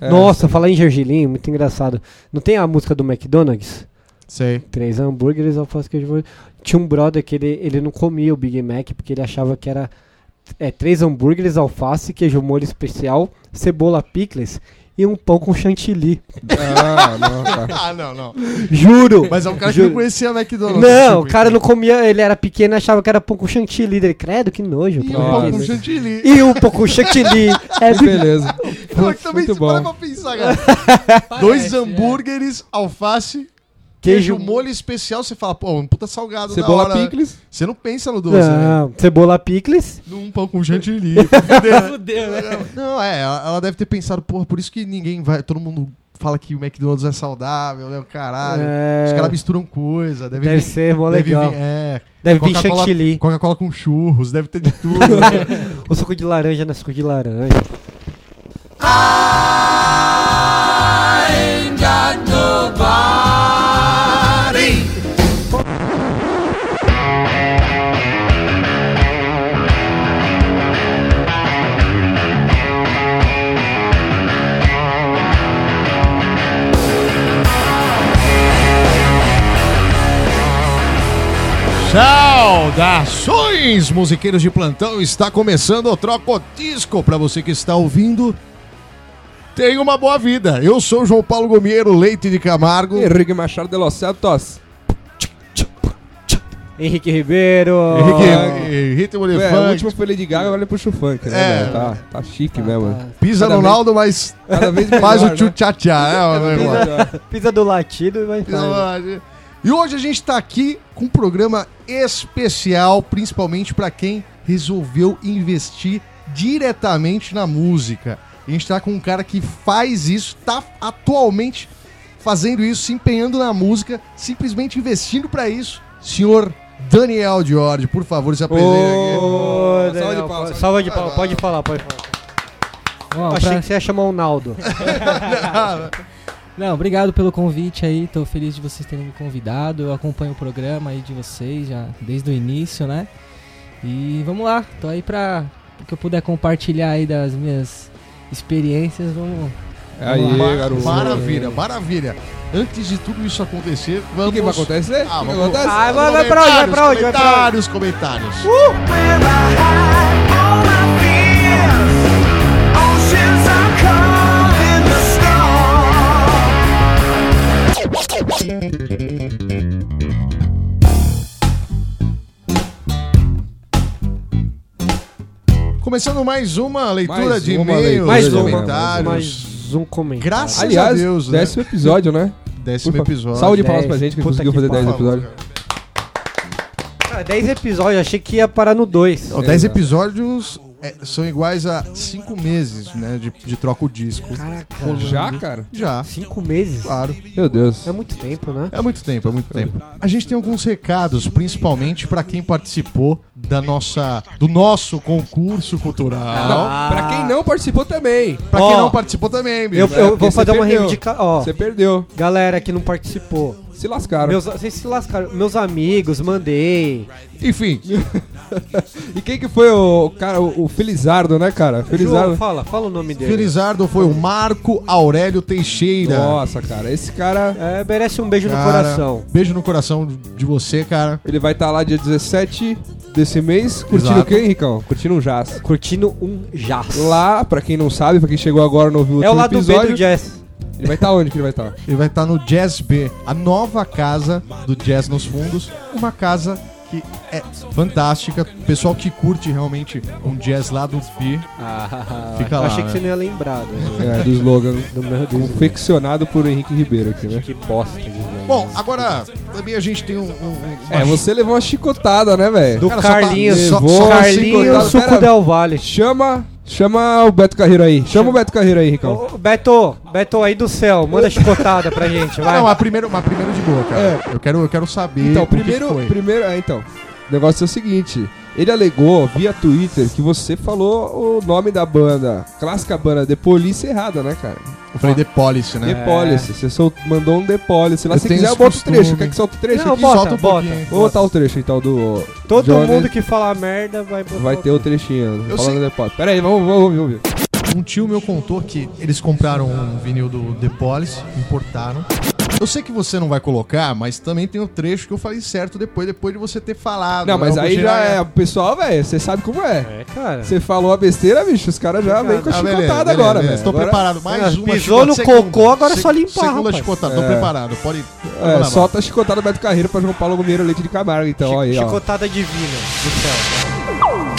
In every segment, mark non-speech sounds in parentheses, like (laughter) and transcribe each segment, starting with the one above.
É. Nossa, falar em gergelim, muito engraçado. Não tem a música do McDonald's? Sei. Três hambúrgueres, alface, queijo. Tinha um brother que ele, ele não comia o Big Mac porque ele achava que era é, três hambúrgueres, alface, queijo molho especial, cebola picles e um pão com chantilly. Ah, não, cara. (laughs) Ah, não, não. Juro! Mas é um cara que Juro. não conhecia McDonald's. Não, o tipo, cara não comia, ele era pequeno e achava que era pão com chantilly. Ele, credo, que nojo. E pão um pão com chantilly. E o pão com chantilly. (laughs) É Que beleza. Pô, que também Muito se para bom. pra pensar, cara. Dois hambúrgueres, alface, queijo, Queijo- molho especial. Você fala, pô, um puta salgado Cebola da hora. picles. Você não pensa no doce, né? Não, cebola picles. Num pão com chantilly. (laughs) né? Fudeu, né? Não, é, ela ela deve ter pensado, porra, por isso que ninguém vai. Todo mundo fala que o McDonald's é saudável, né? O caralho. É, Os caras misturam coisa. Deve, deve vir- ser mó deve legal. vir- é, Deve vir Coca-Cola- chantilly. Coca-Cola com churros, deve ter de tudo. (laughs) né? O suco de laranja não é suco de laranja. Saudações, musiqueiros de plantão! Está começando o Troco Disco para você que está ouvindo. Tenha uma boa vida. Eu sou o João Paulo Gomiero, Leite de Camargo. Henrique Machado de Los Santos. Henrique Ribeiro. Henrique, Ritmo É, o último foi Lady Gaga, agora ele puxa o funk, né? É. Tá, tá chique mesmo. Pisa Cada no Naldo, mas Cada vez melhor, (laughs) faz o né? tchutchá-tchá, né? Melhor. Pisa do latido e vai fazer. E hoje a gente tá aqui com um programa especial, principalmente para quem resolveu investir diretamente na música. A gente tá com um cara que faz isso, tá atualmente fazendo isso, se empenhando na música, simplesmente investindo para isso. Senhor Daniel Jorge, por favor, se apresente aqui. Salva de Daniel, palmas, salva de palmas. Pode falar, pode falar. Bom, Achei pra- que você ia chamar o Naldo. (laughs) (laughs) Não, obrigado pelo convite aí. Tô feliz de vocês terem me convidado. Eu acompanho o programa aí de vocês já desde o início, né? E vamos lá. Tô aí pra o que eu puder compartilhar aí das minhas experiências. Vamos. Aí, garoto. Maravilha, maravilha. Antes de tudo isso acontecer, O vamos... que, que vai acontecer? Ah, o que vamos- acontece? Ah, vai, vai pra onde, vai pra onde, vai pra onde? Comentários, comentários. Começando mais uma leitura Mais de uma e-mails, leitura Mais uma, comentários. mais um comentário. Graças a Aliás, Deus, né? décimo episódio, né? Décimo episódio. Salve de palmas pra gente que Puta conseguiu que fazer 10 pariu. episódios. Cara, 10 episódios, achei que ia parar no 2. Ó, 10 episódios é, são iguais a 5 meses, né? De, de troca o disco. Caraca, Já, cara? Já, 5 meses? claro. Meu Deus. É muito tempo, né? É muito tempo, é muito tempo. A gente tem alguns recados, principalmente pra quem participou da nossa, do nosso concurso cultural. Ah. Pra quem não participou também. Pra quem Ó, não participou também, bicho. Eu, eu porque vou fazer uma reivindicação. Ó, Você perdeu. galera que não participou. Se lascaram. Meus, vocês se lascaram. Meus amigos, mandei. Enfim, (laughs) E quem que foi o cara, o, o Felizardo, né, cara? João, Felizardo. fala, fala o nome dele. Felizardo foi o Marco Aurélio Teixeira. Nossa, cara, esse cara, É, merece um beijo no Cara, coração. Beijo no coração de você, cara. ele vai estar lá dia 17 desse mês, curtindo Exato. o quê, Henricão? Curtindo um jazz. Curtindo um jazz. Lá, pra quem não sabe, pra quem chegou agora no último é o lado B episódio, do jazz. Ele vai estar onde que ele vai estar? Ele vai estar no Jazz B, a nova casa do Jazz nos Fundos. Uma casa que é fantástica. Pessoal que curte realmente um jazz lá do B. Fica eu lá, achei né? que você não ia lembrar do, É, do slogan. do meu do, Confeccionado por Henrique Ribeiro aqui, né? Que bosta de. Bom, agora também a gente tem um. um- um- É, uma- você levou uma chicotada, né, velho? Do Cara, só tá- Carlinhos. só- só Carlinhos. Suco Pera- Del Valle. Chama, chama o Beto Carreiro aí. Chama o Beto Carreiro aí, Ricão. Ô, Beto, Beto aí do céu, manda chicotada pra gente, vai. Não, mas primeiro, mas primeiro de boa, cara. Eu, quero, eu quero saber. Então, primeiro, foi. primeiro, é, então, o negócio é o seguinte, ele alegou via Twitter que você falou o nome da banda, clássica banda The Police errada, né, cara? Eu falei The Policy, né? The Police, você sol- mandou um The Police. Lá Eu se quiser eu boto o trecho, quer que solte o trecho Não, aqui? bota, Solta um bota. Vou botar o trecho então do... Todo mundo que falar merda vai botar Vai ter o trechinho, Eu falando sei- The Police. Pera aí, vamos, vamos ouvir, vamos ouvir. Um tio meu contou que eles compraram um vinil do The Police, importaram. Eu sei que você não vai colocar, mas também tem o trecho que eu falei certo depois, depois de você ter falado. Não, mas aí já é. O pessoal, velho, você sabe como é. É, cara. Você falou a besteira, bicho, os caras já vêm com a Ah, beleza, chicotada agora, velho. Estou Agora- preparado. Mais Ah, uma pisou no cocô, agora é só limpar, Segunda rapaz. chicotada, tô É. preparado. Pode. É, Vamos lá, solta a chicotada do Beto Carreiro pra João Paulo Gomeiro Leite de Camargo, então, aí, ó. Chicotada divina do céu.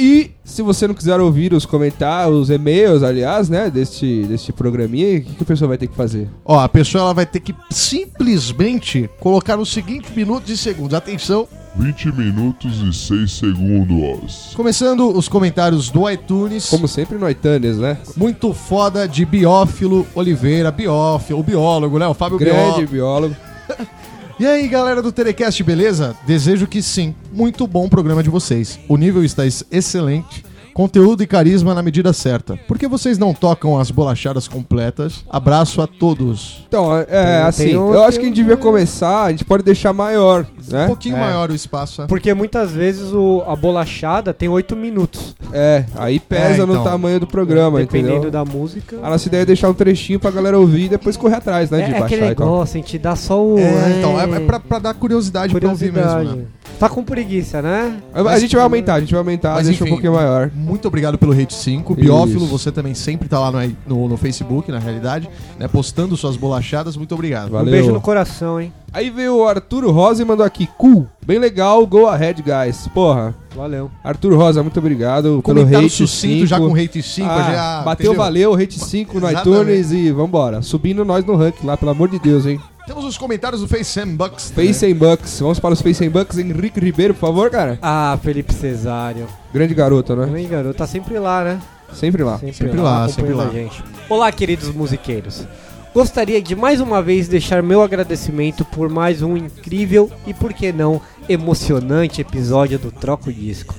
E se você não quiser ouvir os comentários, os e-mails, aliás, né, deste, deste programinha, o que, que a pessoa vai ter que fazer? Ó, a pessoa ela vai ter que simplesmente colocar os seguintes minutos e segundos. Atenção, 20 minutos e 6 segundos. começando os comentários do iTunes. Como sempre no iTunes, né? Muito foda de Biófilo Oliveira, biófilo, o biólogo, né? O Fábio Grande Biólogo. biólogo. (laughs) E aí, galera do Telecast, beleza? Desejo que sim. Muito bom o programa de vocês. O nível está ex- excelente. Conteúdo e carisma na medida certa. Por que vocês não tocam as bolachadas completas? Abraço a todos. Então, é, Tem- assim, tem eu acho que a gente devia começar, a gente pode deixar maior, né? Um pouquinho É. maior o espaço. é. Porque muitas vezes o, a bolachada tem 8 minutos. É, aí pesa É, no então. tamanho do programa, dependendo entendeu? da música. A nossa ideia é deixar um trechinho pra galera ouvir e depois correr atrás, né, é de é aquele baixar e tal. negócio, a gente dá só o. É, então, é, é pra, pra dar curiosidade, pra ouvir curiosidade. mesmo, né? Tá com preguiça, né? A gente vai aumentar, a gente vai aumentar, Mas deixa enfim. um pouquinho maior. Muito obrigado pelo Rate 5. Biófilo, Isso. você também sempre tá lá no, no, no Facebook, na realidade, né? Postando suas bolachadas. Muito obrigado. Valeu. Um beijo no coração, hein? Aí veio o Arturo Rosa e mandou aqui, cool, bem legal, go ahead, guys. Porra, Valeu. Arturo Rosa, muito obrigado pelo rate sucinto 5. já com Rate 5. Ah, já, bateu, entendeu? valeu, rate 5 no Exatamente. iTunes e vambora. Subindo nós no ranking lá, pelo amor de Deus, hein. Temos os comentários do Face Sam Bucks. também. Face and Bucks, vamos para os Face and Bucks. Henrique Ribeiro, por favor, cara. Ah, Felipe Cesário. Grande garoto, né? Também, garoto, tá sempre lá, né? Sempre lá. Sempre lá, sempre acompanhando lá. a gente. Olá, queridos musiqueiros. Gostaria de mais uma vez deixar meu agradecimento por mais um incrível e, por que não, emocionante episódio do Troco Disco.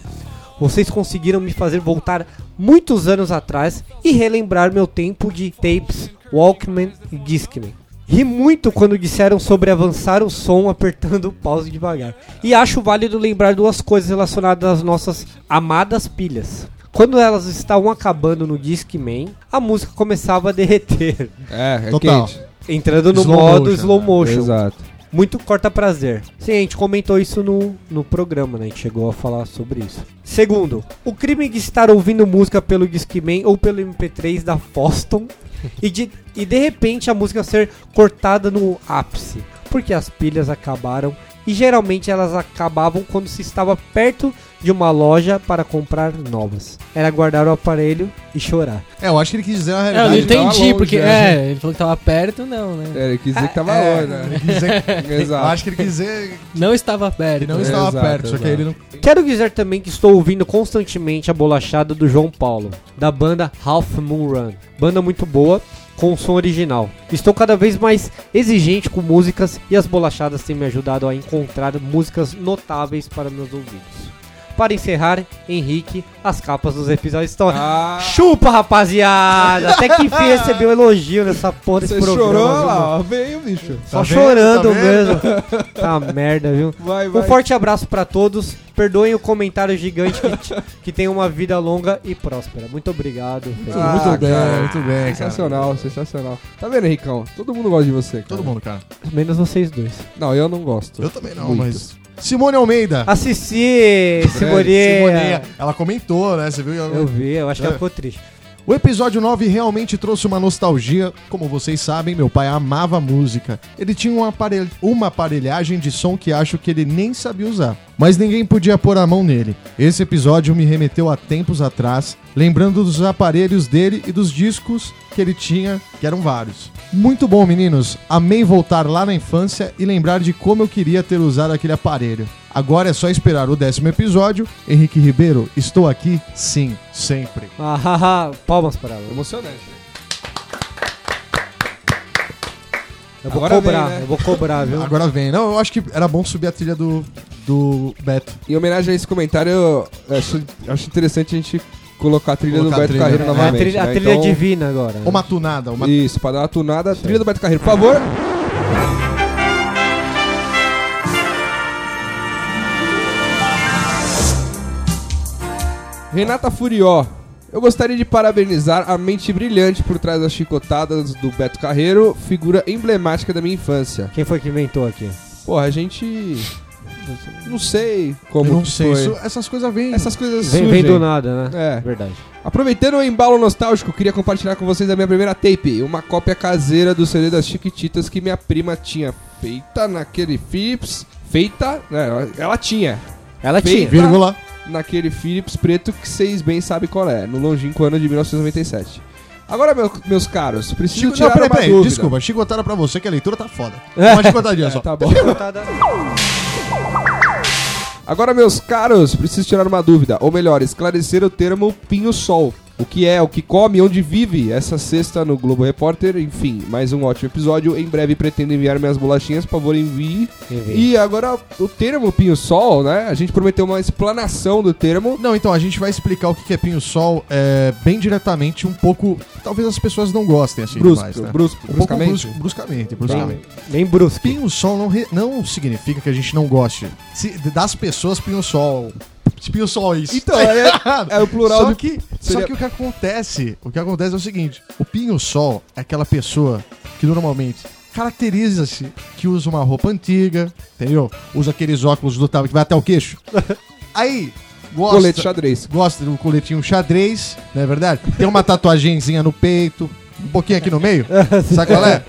Vocês conseguiram me fazer voltar muitos anos atrás e relembrar meu tempo de tapes, Walkman e Discman. Ri muito quando disseram sobre avançar o som apertando o pause devagar. E acho válido lembrar duas coisas relacionadas às nossas amadas pilhas. Quando elas estavam acabando no Discman, a música começava a derreter, É, é Total. quente. entrando no Slow modo motion, slow né? motion. Exato. Muito corta prazer. Sim, a gente comentou isso no, no programa, né? A gente chegou a falar sobre isso. Segundo, o crime de estar ouvindo música pelo Discman ou pelo MP3 da Foston e de, e de repente a música ser cortada no ápice, porque as pilhas acabaram e geralmente elas acabavam quando se estava perto de uma loja para comprar novas. Era guardar o aparelho e chorar. É, eu acho que ele quis dizer a É, eu não realidade. entendi, longe, porque. né? É, ele falou que tava perto, não, né? É, ele quis dizer que tava É, longe, né? (laughs) ele quis dizer- (laughs) eu Exato. acho que ele quis dizer Não estava perto. que não estava Exato, perto, só que exato. ele não. Quero dizer também que estou ouvindo constantemente a bolachada do João Paulo, da banda Half Moon Run. Banda muito boa, com o som original. Estou cada vez mais exigente com músicas e as bolachadas têm me ajudado a encontrar músicas notáveis para meus ouvidos. Para encerrar, Henrique, as capas dos episódios estão. Ah, Chupa, rapaziada! Até que enfim (laughs) recebeu elogio nessa porra desse você programa. chorou lá, ó, veio, bicho. Só Tá chorando Tá vendo? mesmo. Tá merda, viu? Vai, Um vai. forte abraço pra todos. Perdoem o comentário gigante que, (laughs) que tenha uma vida longa e próspera. Muito obrigado. Ah, muito bem, cara. muito bem, cara. Sensacional, sensacional. Tá vendo, Henricão? Todo mundo gosta de você, cara. Todo mundo, cara. Menos vocês dois. Não, eu não gosto. Eu também não, Muito. mas. Simone Almeida. Assisti. Simoninha. Ela comentou, né? Você viu? Eu vi, eu acho que É. ela ficou triste. O episódio 9 realmente trouxe uma nostalgia. Como vocês sabem, meu pai amava música. Ele tinha uma, aparelh- uma aparelhagem de som que acho que ele nem sabia usar. Mas ninguém podia pôr a mão nele. Esse episódio me remeteu a tempos atrás, lembrando dos aparelhos dele e dos discos que ele tinha, que eram vários. Muito bom, meninos. Amei voltar lá na infância e lembrar de como eu queria ter usado aquele aparelho. Agora é só esperar o décimo episódio. Henrique Ribeiro, estou aqui? Sim, sempre. Ah, haha, palmas para ela. Emocionante. Eu vou Agora cobrar, vem, né? eu vou cobrar, viu? Agora vem. Não, eu acho que era bom subir a trilha do, do Beto. Em homenagem a esse comentário, eu acho, acho interessante a gente colocar a trilha Colocar do a Beto trilha, Carreiro? É, a novamente. trilha, a né? trilha Então, divina agora. né? Uma tunada, uma... Isso, pra dar uma tunada, a trilha do Beto Carreiro, por favor. Renata Furió. Eu gostaria de parabenizar a mente brilhante por trás das chicotadas do Beto Carreiro, figura emblemática da minha infância. Quem foi que inventou aqui? Porra, a gente. Não sei como não sei, foi. isso- essas coisas vêm. Essas coisas Vem, surgem. vem do nada, né? É. Verdade. Aproveitando o embalo nostálgico, queria compartilhar com vocês a minha primeira tape, uma cópia caseira do CD das Chiquititas que minha prima tinha feita naquele Philips. Feita, né, ela tinha, Ela Feita. tinha. Vírgula. naquele Philips preto que vocês bem sabem qual é, no longínquo ano de 1997. Agora, meu- meus caros, preciso Chico, tirar não, peraí, uma peraí, dúvida. desculpa, chicotada pra você que a leitura tá foda. Uma chicotadinha É, só. tá bom. (laughs) Agora, meus caros, preciso tirar uma dúvida, ou melhor, esclarecer o termo pinho-sol. O que é, o que come, onde vive. Essa sexta no Globo Repórter, enfim, mais um ótimo episódio. Em breve pretendo enviar minhas bolachinhas, por favor, envie. E agora, o termo pinho-sol, né? A gente prometeu uma explanação do termo. Não, então a gente vai explicar o que é pinho-sol é, bem diretamente, um pouco. Talvez as pessoas não gostem assim Brusco, demais, né? brusco, Um pouco bruscamente. brusco, bruscamente, bruscamente. Bem, bem brusco. Pinho-sol não, re- não significa que a gente não goste Se- das pessoas pinho-sol. Pinho-sóis. Então, é, (laughs) é o plural Só que, seria- só que o que acontece, o que acontece é o seguinte: o pinho-sol é aquela pessoa que normalmente caracteriza-se que usa uma roupa antiga, entendeu? Usa aqueles óculos do que vai até o queixo. (laughs) Aí, gosta, colete xadrez. gosta do coletinho xadrez, não é verdade? Tem uma tatuagenzinha no peito, um pouquinho aqui no meio. (laughs) Sabe qual é?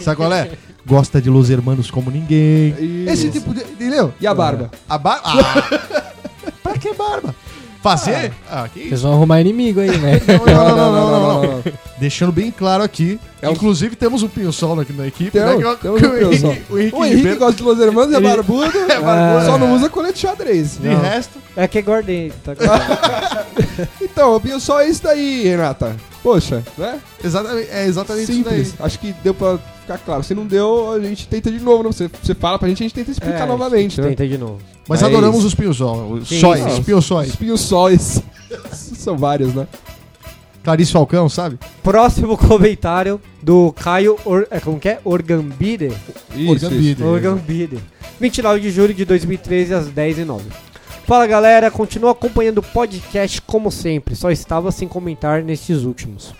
Sabe qual é? Gosta de Los Hermanos como ninguém. Esse tipo de. Entendeu? E a barba? A barba. Ah, que barba? Fazer? Ah, que Vocês isso? vão arrumar inimigo aí, né? Não, não, não, não, não, não, não. Deixando bem claro aqui. É um- Inclusive, temos um pinho sol aqui na equipe. Temos, né, que- temos que um pinho sol. O Henrique, O Henrique Ribeiro, gosta de Los Hermanos, é Ele- barbudo, (laughs) é barbudo. só não usa colete xadrez. De Não. resto, É que guardei. Tá (laughs) Então, o Pinho só é isso daí, Renata. Poxa, né? exatamente, é exatamente Simples. isso daí. Acho que deu pra ficar claro. Se não deu, a gente tenta de novo. Não? Você, você fala pra gente, a gente tenta explicar É, novamente, né? Tenta de novo. Mas Mas- adoramos os pinhos sol. Os Sim, sóis, sim. os pinhos sóis. Os pinhos sóis. (laughs) São vários, né? Clarice Falcão, sabe? Próximo (laughs) comentário do Caio. Or, é, como que é? Orgambide? Orgambide. Orgambide. 29 de julho de 2013, às 10h09. Fala galera, continuo acompanhando o podcast como sempre, só estava sem comentar nestes últimos.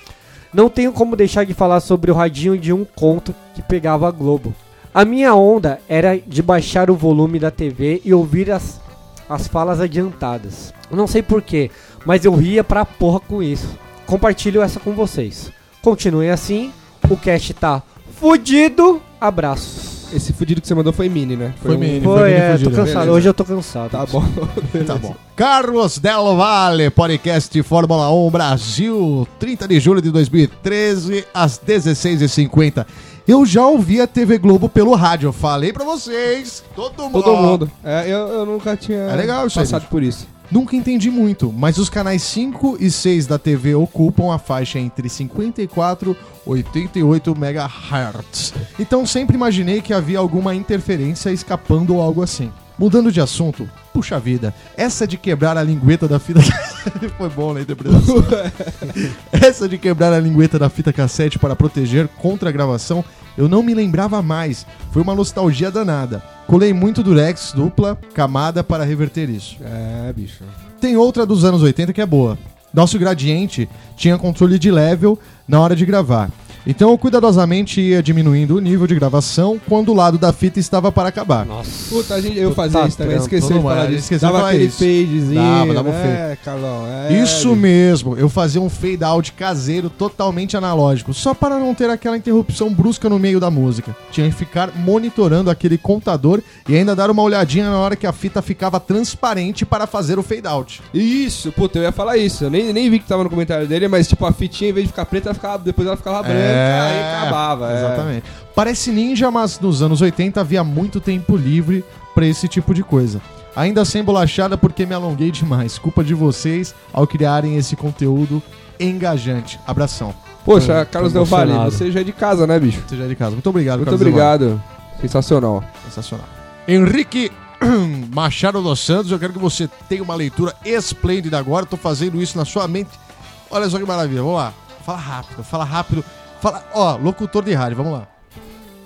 Não tenho como deixar de falar sobre o radinho de um conto que pegava a Globo. A minha onda era de baixar o volume da TV e ouvir as, as falas adiantadas. Não sei porquê, mas eu ria pra porra com isso. Compartilho essa com vocês. Continuem assim, o cast tá fudido. Abraços. Esse fudido que você mandou foi mini, né? Foi um- mini. Foi, bem é, tô fugido, cansado. beleza. Hoje eu tô cansado. Tá bom. (laughs) Tá bom. Carlos Del Valle, podcast Fórmula 1 Brasil, 30 de julho de 2013, às 16h50. Eu já ouvi a TV Globo pelo rádio, falei pra vocês, todo mundo. Todo mundo. É, eu, eu nunca tinha É legal passado bicho. por isso. Nunca entendi muito, mas os canais 5 e 6 da TV ocupam a faixa entre 54 e 88 MHz. Então sempre imaginei que havia alguma interferência escapando ou algo assim. Mudando de assunto, puxa vida, essa de quebrar a lingueta da fita (laughs) Foi bom na interpretação. (laughs) essa de quebrar a lingueta da fita cassete para proteger contra a gravação, eu não me lembrava mais. Foi uma nostalgia danada. Colei muito durex, dupla, camada para reverter isso. É, bicho. Tem outra dos anos 80 que é boa. Nosso gradiente tinha controle de level na hora de gravar. Então eu cuidadosamente ia diminuindo o nível de gravação quando o lado da fita estava para acabar. Nossa. Puta, a gente, eu fazia Puta isso também. Todo de falar disso. esqueceu de Dava falar aquele isso. fadezinho. Dava, dava um É, Carlão. É, Isso bicho. mesmo, eu fazia um fade out caseiro totalmente analógico, só para não ter aquela interrupção brusca no meio da música. Tinha que ficar monitorando aquele contador e ainda dar uma olhadinha na hora que a fita ficava transparente para fazer o fade out. Isso, puta, eu ia falar isso. Eu nem, nem vi que tava no comentário dele, mas tipo, a fitinha, em vez de ficar preta, ela ficava, depois ela ficava branca, aí acabava. é. Exatamente. Parece ninja, mas nos anos 80 havia muito tempo livre pra esse tipo de coisa. Ainda sem bolachada porque me alonguei demais. Culpa de vocês ao criarem esse conteúdo engajante. Abração. Poxa, Tô- Carlos Del Valle, você já é de casa, né, bicho? Você já é de casa. Muito obrigado, Muito Carlos obrigado. Sensacional. Sensacional. Henrique (clears throat) Machado dos Santos, eu quero que você tenha uma leitura esplêndida agora. Tô fazendo isso na sua mente. Olha só que maravilha. Vamos lá. Fala rápido, fala rápido. Fala, ó, locutor de rádio, vamos lá.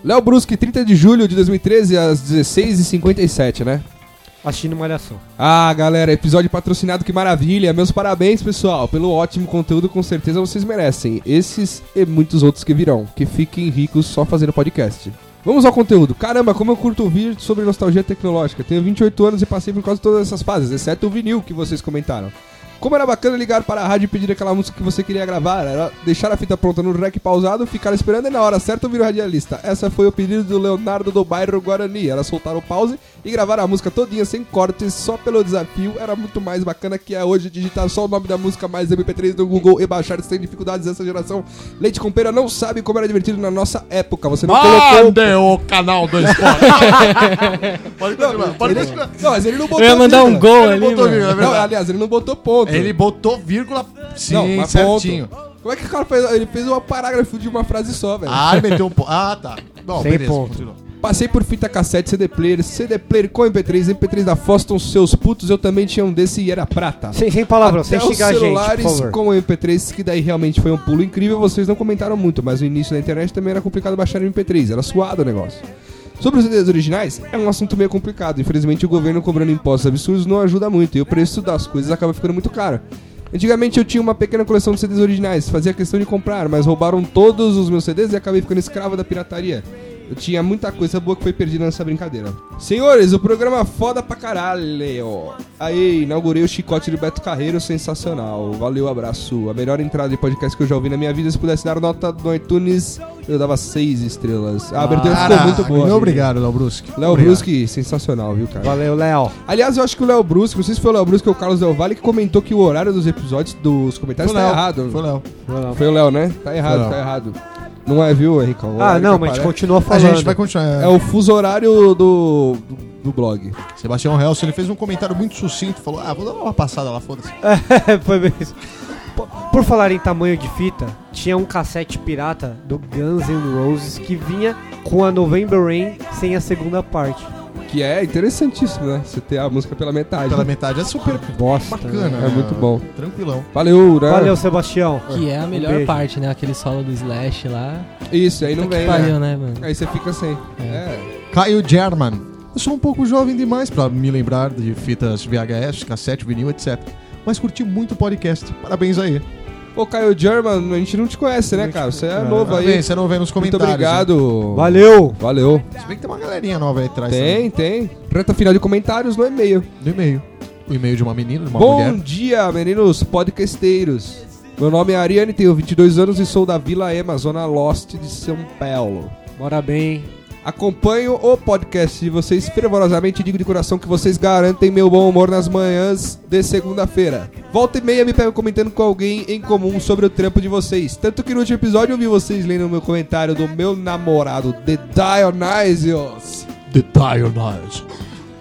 Léo Bruschi, 30 de julho de 2013, às 16h57, né? Assistindo Malhação. Ah, galera, episódio patrocinado, que maravilha. Meus parabéns, pessoal, pelo ótimo conteúdo, com certeza vocês merecem. Esses e muitos outros que virão. Que fiquem ricos só fazendo podcast. Vamos ao conteúdo. Caramba, como eu curto ouvir sobre nostalgia tecnológica. Tenho 28 anos e passei por quase todas essas fases, exceto o vinil que vocês comentaram. Como era bacana ligar para a rádio e pedir aquela música que você queria gravar, era deixar a fita pronta no rec pausado, ficar esperando e na hora certa ouvir o radialista. Essa foi o pedido do Leonardo do bairro Guarani. Era soltar o pause e gravar a música todinha sem cortes, só pelo desafio. Era muito mais bacana que é hoje digitar só o nome da música mais MP3 no Google e baixar sem dificuldades essa geração. Leite com pera não sabe como era divertido na nossa época. Você não colocou... Mande o canal do esporte. (laughs) pode continuar, pode Ele- continuar. Não, mas ele não botou Eu ia mandar um vírgula. gol Ele ali, botou vírgula, é Não, verdade. aliás, ele não botou ponto. Ele botou vírgula, sim, não, mas certinho. ponto. Como é que o cara fez? Ele fez um parágrafo de uma frase só, velho. Ah, ele meteu um ponto. Ah, tá. Bom, Sem beleza, ponto. continua. Passei por fita cassete, CD player, CD player com MP3, MP3 da Foston, seus putos, eu também tinha um desse e era prata. Sem, sem palavrão, sem xingar a gente, celulares por favor. com MP3, que daí realmente foi um pulo incrível, vocês não comentaram muito, mas no início da internet também era complicado baixar MP3, era suado o negócio. Sobre os CDs originais, é um assunto meio complicado. Infelizmente, o governo cobrando impostos absurdos não ajuda muito e o preço das coisas acaba ficando muito caro. Antigamente eu tinha uma pequena coleção de CDs originais, fazia questão de comprar, mas roubaram todos os meus CDs e acabei ficando escravo da pirataria. Eu tinha muita coisa boa que foi perdida nessa brincadeira. Senhores, o programa foda pra caralho. Aí, inaugurei o chicote do Beto Carreiro, sensacional. Valeu, abraço. A melhor entrada de podcast que eu já ouvi na minha vida. Se pudesse dar nota no iTunes, eu dava seis estrelas. A abertura ficou Caraca, muito boa. Muito obrigado, Léo Bruschi. Léo. Bruschi, sensacional, viu, cara? Valeu, Léo. Aliás, eu acho que o Léo Bruschi, não sei se foi o Léo Bruschi ou o Carlos Del Valle, que comentou que o horário dos episódios, dos comentários, Foi tá Léo. errado. Foi Léo. Foi o Léo, né? Tá errado, tá errado. Não é, viu, Henrique? O Ah, não, mas a gente continua A falando. gente vai continuar. É o fuso horário do, do, do blog. Sebastião Helson, ele fez um comentário muito sucinto, falou, ah, vou dar uma passada lá, foda-se. (laughs) Foi mesmo. Por, por falar em tamanho de fita, tinha um cassete pirata do Guns N' Roses que vinha com a November Rain sem a segunda parte. Que é interessantíssimo, né? Você ter a música pela metade. Pela metade, é super Bosta. bacana. É muito bom. Tranquilão. Valeu, né? Valeu, Sebastião. Que é a melhor beijo. parte, né? Aquele solo do Slash lá. Isso, aí não Puta vem, pariu, né? né, mano? Aí você fica sem. É. Caio German. Eu sou um pouco jovem demais pra me lembrar de fitas VHS, cassete, vinil, etc. Mas curti muito o podcast. Parabéns aí. Pô, Caio German, a gente não te conhece, né, cara? Você é novo aí. Parabéns, você não vê nos Muito comentários. obrigado. Valeu. Valeu. Se bem que tem uma galerinha nova aí atrás. Tem, tem. Reta final de comentários no e-mail. No e-mail. O e-mail de uma menina, de uma Bom mulher. dia, meninos podcasteiros. Meu nome é Ariane, tenho 22 anos e sou da Vila Ema, Zona Lost de São Paulo. Bora bem. Acompanho o podcast de vocês fervorosamente e digo de coração que vocês garantem meu bom humor nas manhãs de segunda-feira. Volta e meia me pego comentando com alguém em comum sobre o trampo de vocês. Tanto que no último episódio eu vi vocês lendo o meu comentário do meu namorado, The Dionysius, The Dionysus.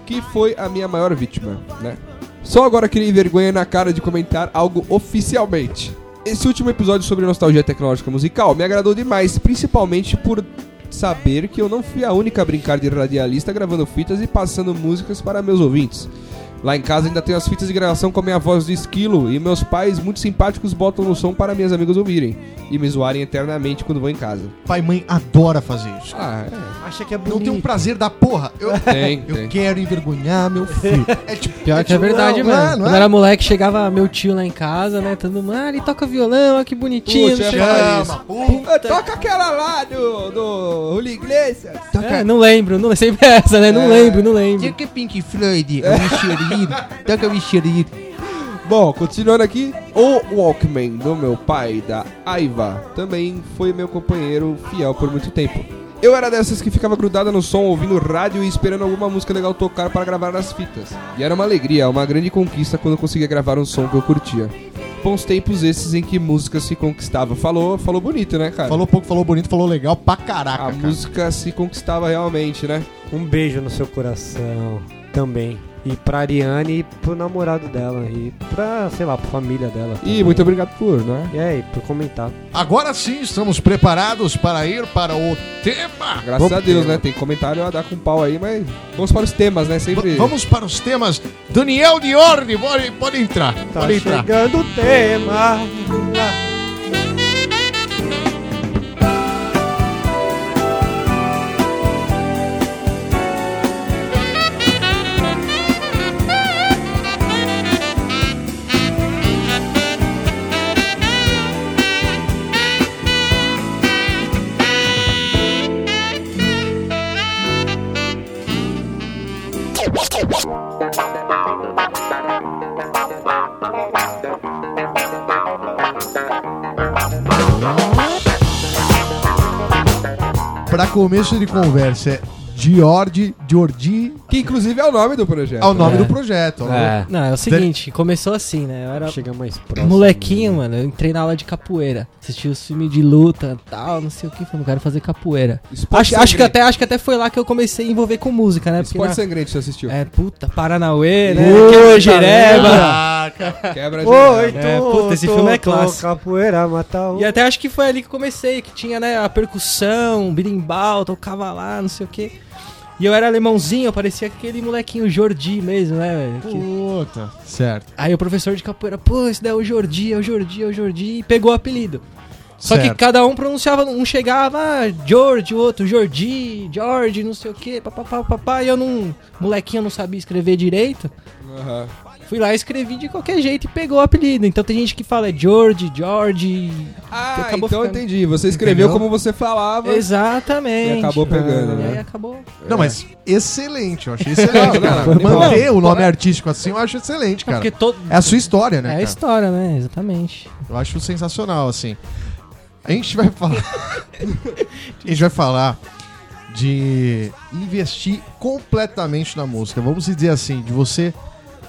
que foi a minha maior vítima, né? Só agora criei vergonha na cara de comentar algo oficialmente. Esse último episódio sobre nostalgia tecnológica musical me agradou demais, principalmente por saber que eu não fui a única a brincar de radialista gravando fitas e passando músicas para meus ouvintes. Lá em casa ainda tenho as fitas de gravação com a minha voz do esquilo e meus pais, muito simpáticos, botam no som para minhas amigas ouvirem e me zoarem eternamente quando vou em casa. Pai e mãe adora fazer isso. Ah, Acha que é Não bonito. tem um prazer da porra. Eu, é. (laughs) Tem, eu tem. quero envergonhar meu (laughs) filho. É tipo, Pior que é tipo, verdade, não, não é, mano. não Quando é? era moleque, chegava meu tio lá em casa, né? Todo mundo, ah, ele toca violão, olha que bonitinho. Não é quê. Chama, puta. Toca aquela lá do, do Julio Iglesias. É, não lembro, não sempre é essa, né? Não É. lembro, não lembro. que Pink Floyd, o Michelir, toca o Michelir. Bom, continuando aqui, o Walkman do meu pai, da Aiva, também foi meu companheiro fiel por muito tempo. Eu era dessas que ficava grudada no som, ouvindo rádio e esperando alguma música legal tocar para gravar nas fitas. E era uma alegria, uma grande conquista quando eu conseguia gravar um som que eu curtia. Bons tempos esses em que música se conquistava. Falou, falou bonito, né, cara? Falou pouco, falou bonito, falou legal pra caraca, A cara. música se conquistava realmente, né? Um beijo no seu coração também. E pra Ariane e pro namorado dela. E pra, sei lá, pra família dela. E também. muito obrigado por, né? E aí, por comentar. Agora sim, estamos preparados para ir para o tema. Graças Vamos a Deus, ter. né? Tem comentário a dar com pau aí, mas vamos para os temas, né? Sempre. V- Vamos para os temas. Daniel Diordi, pode, pode entrar. Tá pode entrar. chegando o tema. Começo de conversa, é George, Georgi Que inclusive é o nome do projeto. é o nome É. do projeto. ó. É, Não, é o seguinte, começou assim, né? Eu era chega mais próximo. molequinho, mano. Eu entrei na aula de capoeira. Assisti os filmes de luta tal, não sei o que. Falei, quero fazer capoeira. Esporte Acho, acho, que até, acho que até foi lá que eu comecei a envolver com música, né? Porque Esporte na- sangrento você assistiu. É, puta, Paranauê, né? Quebra Jereba. Caraca. Quebra de Oi, É, tô, puta, esse tô, filme é clássico. Capoeira, matar um. E até acho que foi ali que comecei, que tinha, né, a percussão, birimbau, tocava lá, não sei o que. E eu era alemãozinho, eu parecia aquele molequinho Jordi mesmo, né, velho? Que- Puta. Certo. Aí o professor de capoeira, pô, esse daí é o Jordi, é o Jordi, é o Jordi, e pegou o apelido. Só que Certo. cada um pronunciava, um chegava, ah, George, o outro, Jordi, George, não sei o que, papapá, papá, e eu não, molequinho, eu não sabia escrever direito. Aham. Fui lá e escrevi de qualquer jeito e pegou o apelido. Então tem gente que fala é George, George. Ah, então ficando- entendi. Você escreveu Entendeu? como você falava Exatamente. e acabou pegando, E aí né? acabou. Não, mas excelente, eu achei (laughs) excelente, cara. Manter o nome artístico assim, eu acho excelente, É cara. porque todo. É a sua história, né, É a história, né? Exatamente. Eu acho sensacional, assim. A gente vai falar. (laughs) a gente vai falar de investir completamente na música. Vamos dizer assim, de você.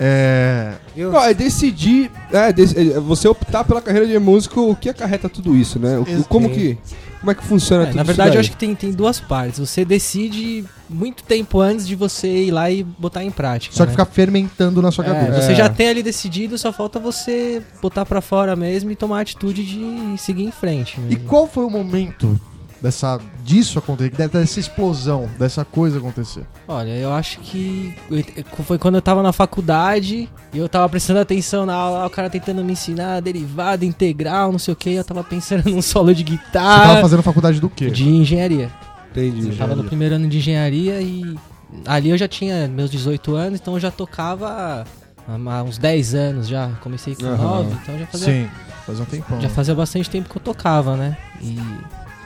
É, Eu- Não, é decidir, é, dec- é, você optar pela carreira de músico, o que acarreta tudo isso, né? O- como que, como é que funciona É, tudo na isso verdade, daí? eu acho que tem, tem duas partes. Você decide muito tempo antes de você ir lá e botar em prática. só que né? ficar fermentando na sua É, cabeça. você É. já tem ali decidido, só falta você botar pra fora mesmo e tomar a atitude de seguir em frente. E mesmo. qual foi o momento dessa, disso acontecer, dessa explosão, dessa coisa acontecer? Olha, eu acho que foi quando eu tava na faculdade e eu tava prestando atenção na aula, o cara tentando me ensinar derivada, integral, não sei o que, eu tava pensando (laughs) num solo de Você guitarra tava fazendo faculdade do quê? de engenharia. Entendi. Eu tava no primeiro ano de engenharia e ali eu já tinha meus 18 anos, então eu já tocava há uns 10 anos já. Comecei com Aham. 9, então já fazia, Sim, faz um tempão. já fazia bastante tempo que eu tocava, né? E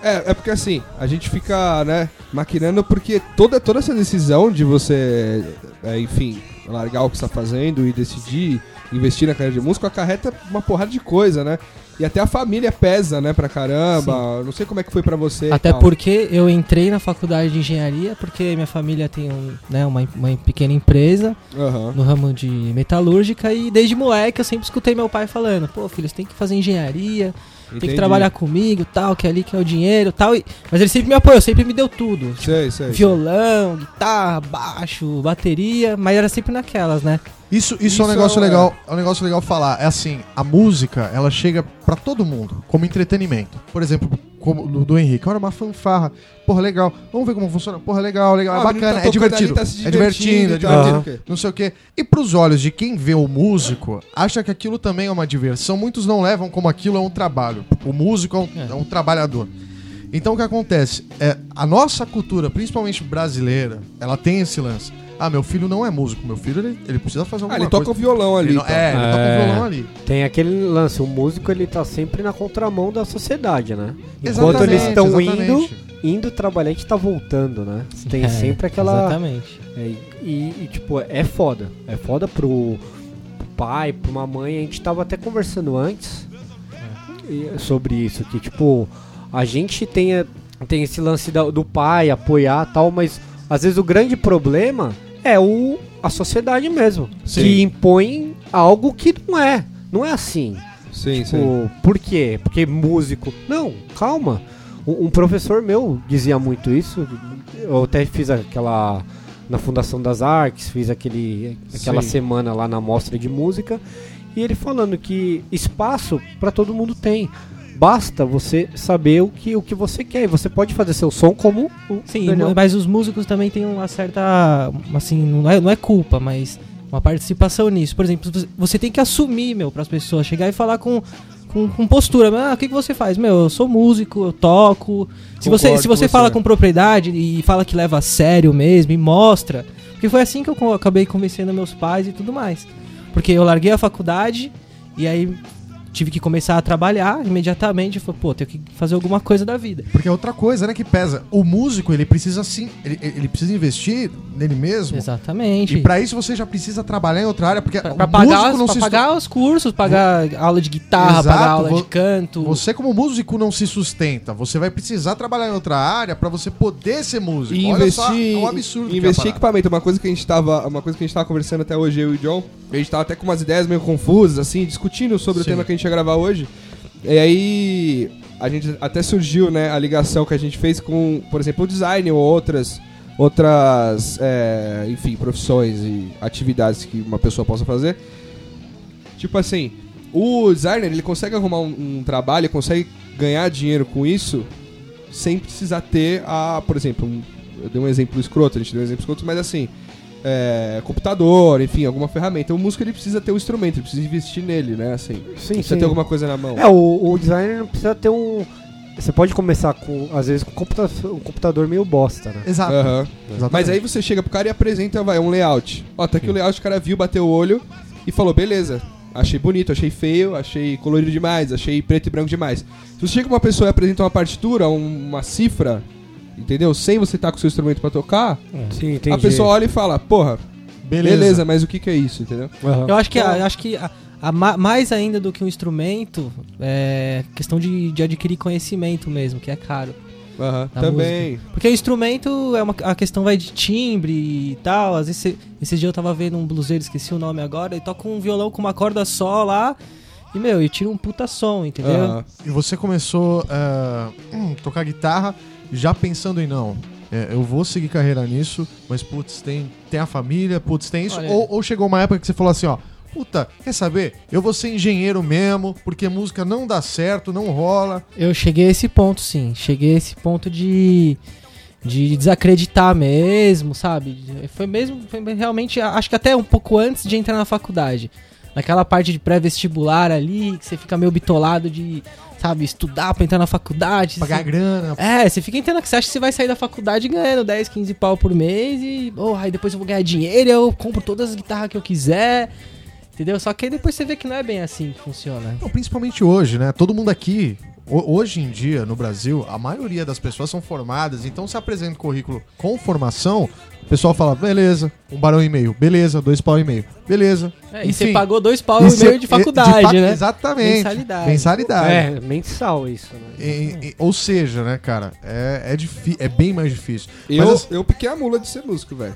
É, é porque assim, a gente fica, né, maquinando porque toda, toda essa decisão de você, é, enfim, largar o que está fazendo e decidir investir na carreira de músico acarreta uma porrada de coisa, né? E até a família pesa, né, pra caramba. Não sei como é que foi pra você. Até porque eu entrei na faculdade de engenharia, porque minha família tem um, né, uma, uma pequena empresa Aham. no ramo de metalúrgica e desde moleque eu sempre escutei meu pai falando, pô filho, você tem que fazer engenharia, tem Entendi. que trabalhar comigo, tal, que é ali que é o dinheiro, tal. E- mas ele sempre me apoiou, sempre me deu tudo. Sei, sei. Violão, guitarra, baixo, bateria, mas era sempre naquelas, né? Isso, isso, Isso é um negócio é- legal, é um negócio legal falar. É assim, a música, ela chega pra todo mundo, como entretenimento. Por exemplo, como do, do Henrique, olha uma fanfarra, porra, legal. Vamos ver como funciona. Porra, legal, legal, Ah, é bacana, tá é divertido. tá é divertido, é divertindo e tal. divertido. Não sei o quê. E pros olhos de quem vê o músico, acha que aquilo também é uma diversão. Muitos não levam como aquilo é um trabalho. O músico é um, É. é um trabalhador. Então o que acontece? É, a nossa cultura, principalmente brasileira, ela tem esse lance. Ah, meu filho não é músico, meu filho ele, ele precisa fazer Ah, alguma ele coisa. toca o violão ali. Ele não- então. é, ele toca É. o violão ali. Tem aquele lance, o músico ele tá sempre na contramão da sociedade, né? Enquanto Exatamente, eles estão indo, indo trabalhar, a gente tá voltando, né? Tem É, sempre aquela. Exatamente. É, e, e, tipo, é foda. É foda pro, pro pai, pra uma mãe. A gente tava até conversando antes sobre isso, que tipo, a gente tem, tem esse lance do pai apoiar tal, mas às vezes o grande problema é o, a sociedade mesmo. Sim. Que impõe algo que não é. Não é assim. Sim, sim. Tipo, por quê? Porque músico. Não, calma. Um, um professor meu dizia muito isso. Eu até fiz aquela. Na Fundação das Artes, fiz aquele, aquela Sim. semana lá na mostra de música. E ele falando que espaço para todo mundo tem. Basta você saber o que, o que você quer. E você pode fazer seu som como o Sim, Daniel. mas os músicos também têm uma certa. Assim, não é, não é culpa, mas uma participação nisso. Por exemplo, você- você tem que assumir, meu, pras pessoas. Chegar e falar com, com, com postura. Ah, o que, que você faz? Meu, eu sou músico, eu toco. Se você, Concordo se com você você. fala com propriedade e fala que leva a sério mesmo e mostra. Porque foi assim que eu acabei convencendo meus pais e tudo mais. Porque eu larguei a faculdade e aí tive que começar a trabalhar imediatamente. Falei, pô, tenho que fazer alguma coisa da vida. Porque é outra coisa, né, que pesa. O músico, ele precisa sim, ele, ele precisa investir nele mesmo. Exatamente. E pra isso você já precisa trabalhar em outra área, porque Pra, o pra pagar, músico os, não pra se pagar os cursos, pagar aula de guitarra, Exato, pagar aula vo- de canto. Você como músico não se sustenta, você vai precisar trabalhar em outra área pra você poder ser músico. E Olha só, investir, é um absurdo. é investir em parada. equipamento, uma coisa que a gente tava, uma coisa que a gente tava conversando até hoje eu e o John, a gente tava até com umas ideias meio confusas assim, discutindo sobre Sim. o tema que a gente ia gravar hoje. E aí a gente até surgiu, né, a ligação que a gente fez com, por exemplo, o design ou outras outras, é, enfim, profissões e atividades que uma pessoa possa fazer. Tipo assim, o designer ele consegue arrumar um, um trabalho, consegue ganhar dinheiro com isso sem precisar ter a, por exemplo, um- eu dei um exemplo escroto, a gente deu um exemplo escroto, mas assim, é, computador, enfim, alguma ferramenta. O músico ele precisa ter um instrumento, ele precisa investir nele, né? Assim, Sim, precisa sim. ter alguma coisa na mão. É, o, o designer não precisa ter um. Você pode começar com, às vezes, com um computador, um computador meio bosta, né? Exato. Exatamente. Mas aí você chega pro cara e apresenta, vai, um layout. Ó, tá aqui o layout, o cara viu, bateu o olho e falou, beleza. Achei bonito, achei feio, achei colorido demais, achei preto e branco demais. Se você chega pra uma pessoa e apresenta uma partitura, um- uma cifra, entendeu? Sem você estar com o seu instrumento pra tocar, Sim, entendi. a pessoa olha e fala, porra, beleza, mas o que que é isso, entendeu? Aham. Eu acho que, a, acho que a- a ma- mais ainda do que um instrumento é questão de, de adquirir conhecimento mesmo, que é caro. Aham, Da também. Porque o instrumento é uma a questão vai de timbre e tal. Às vezes cê- esse dia eu tava vendo um bluseiro, esqueci o nome agora, e toca um violão com uma corda só lá. E meu, e tira um puta som, entendeu? Aham. E você começou a (clears throat) tocar guitarra já pensando em não. é, eu vou seguir carreira nisso, mas putz, tem, tem a família, putz, tem isso. Ou, ou chegou uma época que você falou assim, ó. Puta, quer saber? Eu vou ser engenheiro mesmo, porque música não dá certo, não rola. Eu cheguei a esse ponto, sim. Cheguei a esse ponto de. De desacreditar mesmo, sabe? Foi mesmo. Foi realmente. Acho que até um pouco antes de entrar na faculdade. Naquela parte de pré-vestibular ali, que você fica meio bitolado de, sabe, estudar pra entrar na faculdade. Pagar você- grana. É, você fica entendendo que você acha que você vai sair da faculdade ganhando 10, 15 pau por mês e, oh, aí depois eu vou ganhar dinheiro, eu compro todas as guitarras que eu quiser. Entendeu? Só que aí depois você vê que não é bem assim que funciona. Não, principalmente hoje, né? Todo mundo aqui, hoje em dia, no Brasil, a maioria das pessoas são formadas, então se apresenta o currículo com formação, o pessoal fala, beleza, um barão e meio, beleza, dois pau e meio, beleza. É, e você pagou dois pau E e cê- meio de faculdade, fa- né? Exatamente. Mensalidade. Mensalidade. É, mensal isso, né? E- e- ou seja, né, cara, é, é, difí- é bem mais difícil. Eu, Mas as- eu piquei a mula de ser músico, velho.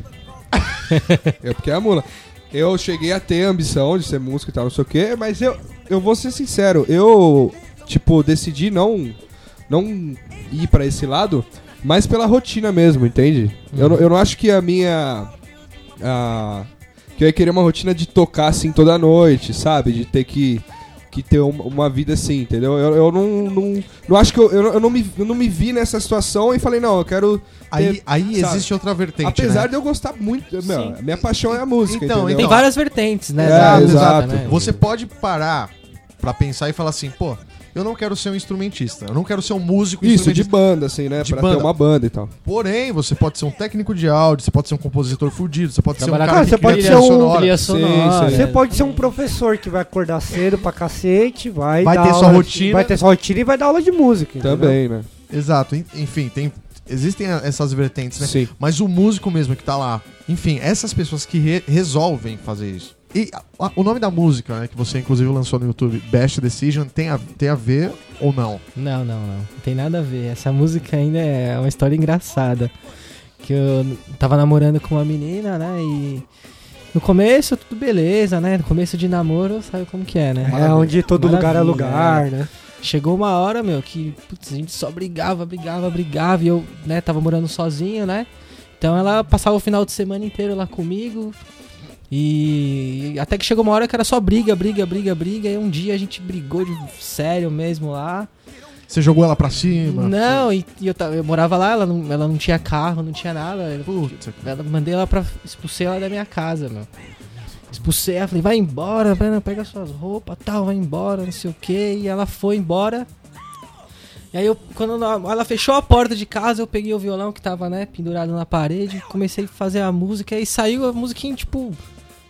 (laughs) eu piquei a mula. Eu cheguei a ter a ambição de ser músico e tal, não sei o quê, mas eu, eu vou ser sincero, eu, tipo, decidi não, não ir pra esse lado, mas pela rotina mesmo, entende? Eu, não- eu não acho que a minha. a- que eu ia querer uma rotina de tocar assim toda noite, sabe? De ter que, que ter um- uma vida assim, entendeu? Eu, eu não, não. Não acho que eu, eu, não- eu não me, eu não me vi nessa situação e falei, não, eu quero. aí ter- aí sabe? existe outra vertente, Apesar né? de eu gostar muito. Meu, a minha paixão é a música. Então, entendeu? Tem Então, várias vertentes, né? É, música, exato. né? Você pode parar pra pensar e falar assim, pô, eu não quero ser um instrumentista, eu não quero ser um músico Isso, de banda, assim, né? De pra banda. ter uma banda e tal. Porém, você pode ser um técnico de áudio, você pode ser um compositor fudido, você pode Trabalhar ser um cara você pode ser um- sonora. Trilha Sim, sonora. sim. Você é. pode ser um professor que vai acordar cedo pra cacete, vai, Vai dar ter sua rotina. De, vai ter sua rotina e vai dar aula de música. entendeu? Também, né? Exato, en- enfim, tem, existem essas vertentes, né? Sim. Mas o músico mesmo que tá lá, enfim, essas pessoas que re- resolvem fazer isso. E a- a- o nome da música, né, que você inclusive lançou no YouTube, Best Decision, tem a, tem a ver ou não? Não, não, não. Não tem nada a ver. Essa música ainda é uma história engraçada. Que eu tava namorando com uma menina, né? E no começo tudo beleza, né? No começo de namoro, sabe como que é, né? É onde todo lugar é Maravilha, lugar, né? Chegou uma hora, meu, que putz, a gente só brigava, brigava, brigava. E eu, né, tava morando sozinho, né? Então ela passava o final de semana inteiro lá comigo. E até que chegou uma hora que era só briga, briga, briga, briga. E um dia a gente brigou de sério mesmo lá. Você jogou ela pra cima? Não, e, e eu, eu morava lá, ela não, ela não tinha carro, não tinha nada. Puta, ela, mandei ela pra. Expulsei ela da minha casa, meu. Expulsei ela, falei, vai embora, pega, pega suas roupas, tal, vai embora, não sei o que. E ela foi embora. E aí eu, quando ela, ela fechou a porta de casa, eu peguei o violão que tava, né, pendurado na parede, comecei a fazer a música e saiu a musiquinha, tipo,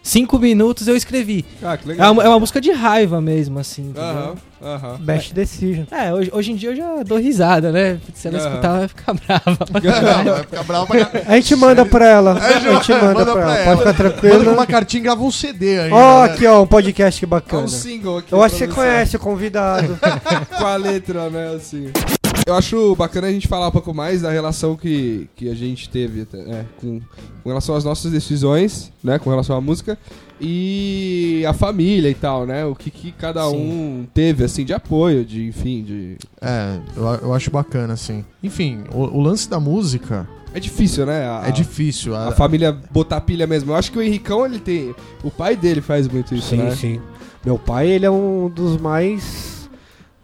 cinco minutos eu escrevi. Ah, que É legal. uma, é uma música de raiva mesmo, assim. Aham, aham. Best Decision. É, hoje, hoje em dia eu já dou risada, né? Se ela Aham. escutar, (laughs) (laughs) vai ficar brava. Não, vai ficar bravo pra caralho. A gente manda pra ela. A gente A gente manda, manda pra pra ela. ela. Pode ficar Manda tranquilo. uma cartinha e grava um CD ainda. Ó, né? aqui, ó, um podcast que É bacana. um single aqui. Eu acho que pra você. conhece o convidado. (laughs) com a letra, né, assim. Eu acho bacana a gente falar um pouco mais da relação que, que a gente teve é, com, com relação às nossas decisões, né, com relação à música e a família e tal, né, o que, que cada um teve, assim, de apoio, de, enfim, de... É, eu, eu acho bacana, assim. Enfim, o, o lance da música É difícil, né, a, é difícil. a A, família botar pilha mesmo. Eu acho que o Henricão, ele tem... O pai dele faz muito isso, sim, né? sim. Meu pai, ele é um dos mais.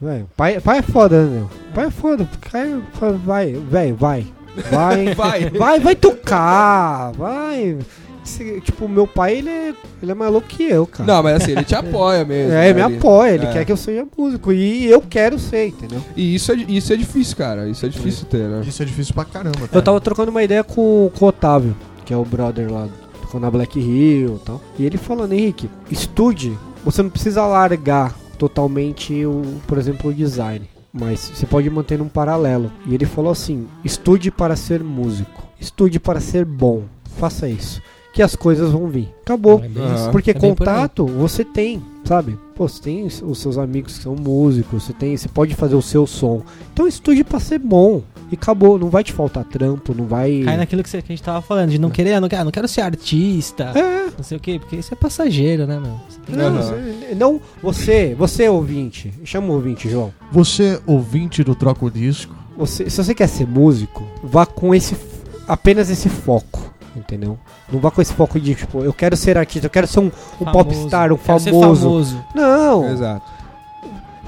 Velho, pai, pai é foda, né, meu? Pai é foda. Pai, vai, velho, vai. Vai, (laughs) Vai. vai, vai tocar. Vai. Esse- tipo, meu pai, ele é, ele é mais louco que eu, cara. Não, mas assim, ele te apoia (laughs) mesmo. É, né, me apoia, ele é. quer que eu seja músico. E eu quero ser, entendeu? E isso é, isso é difícil, cara. Isso é difícil ter, né? isso é difícil pra caramba. Eu cara. tava trocando uma ideia com, com o Otávio, que é o brother lá, tocou na Black Hill e tal. E ele falando, Henrique, estude, você não precisa largar totalmente o, por exemplo, o design. Mas você pode manter um paralelo. E ele falou assim: estude para ser músico. Estude para ser bom. Faça isso. Que as coisas vão vir. Acabou. É. Porque É bem por contato você tem, sabe? Pô, você tem os seus amigos que são músicos, você tem, você pode fazer o seu som. Então estude pra ser bom. E acabou, não vai te faltar trampo, não vai. Cai naquilo que, você- que a gente tava falando, de não querer, não, quero- não quero ser artista, É, não sei o quê, porque isso é passageiro, né, meu? Você não, você, não, você, você ouvinte, chama o ouvinte, João. Você, ouvinte do Troco Disco, Você, se você quer ser músico, vá com esse apenas esse foco, entendeu? Não vá com esse foco de tipo, eu quero ser artista, eu quero ser um, um famoso. popstar, um famoso. famoso. Não, Exato.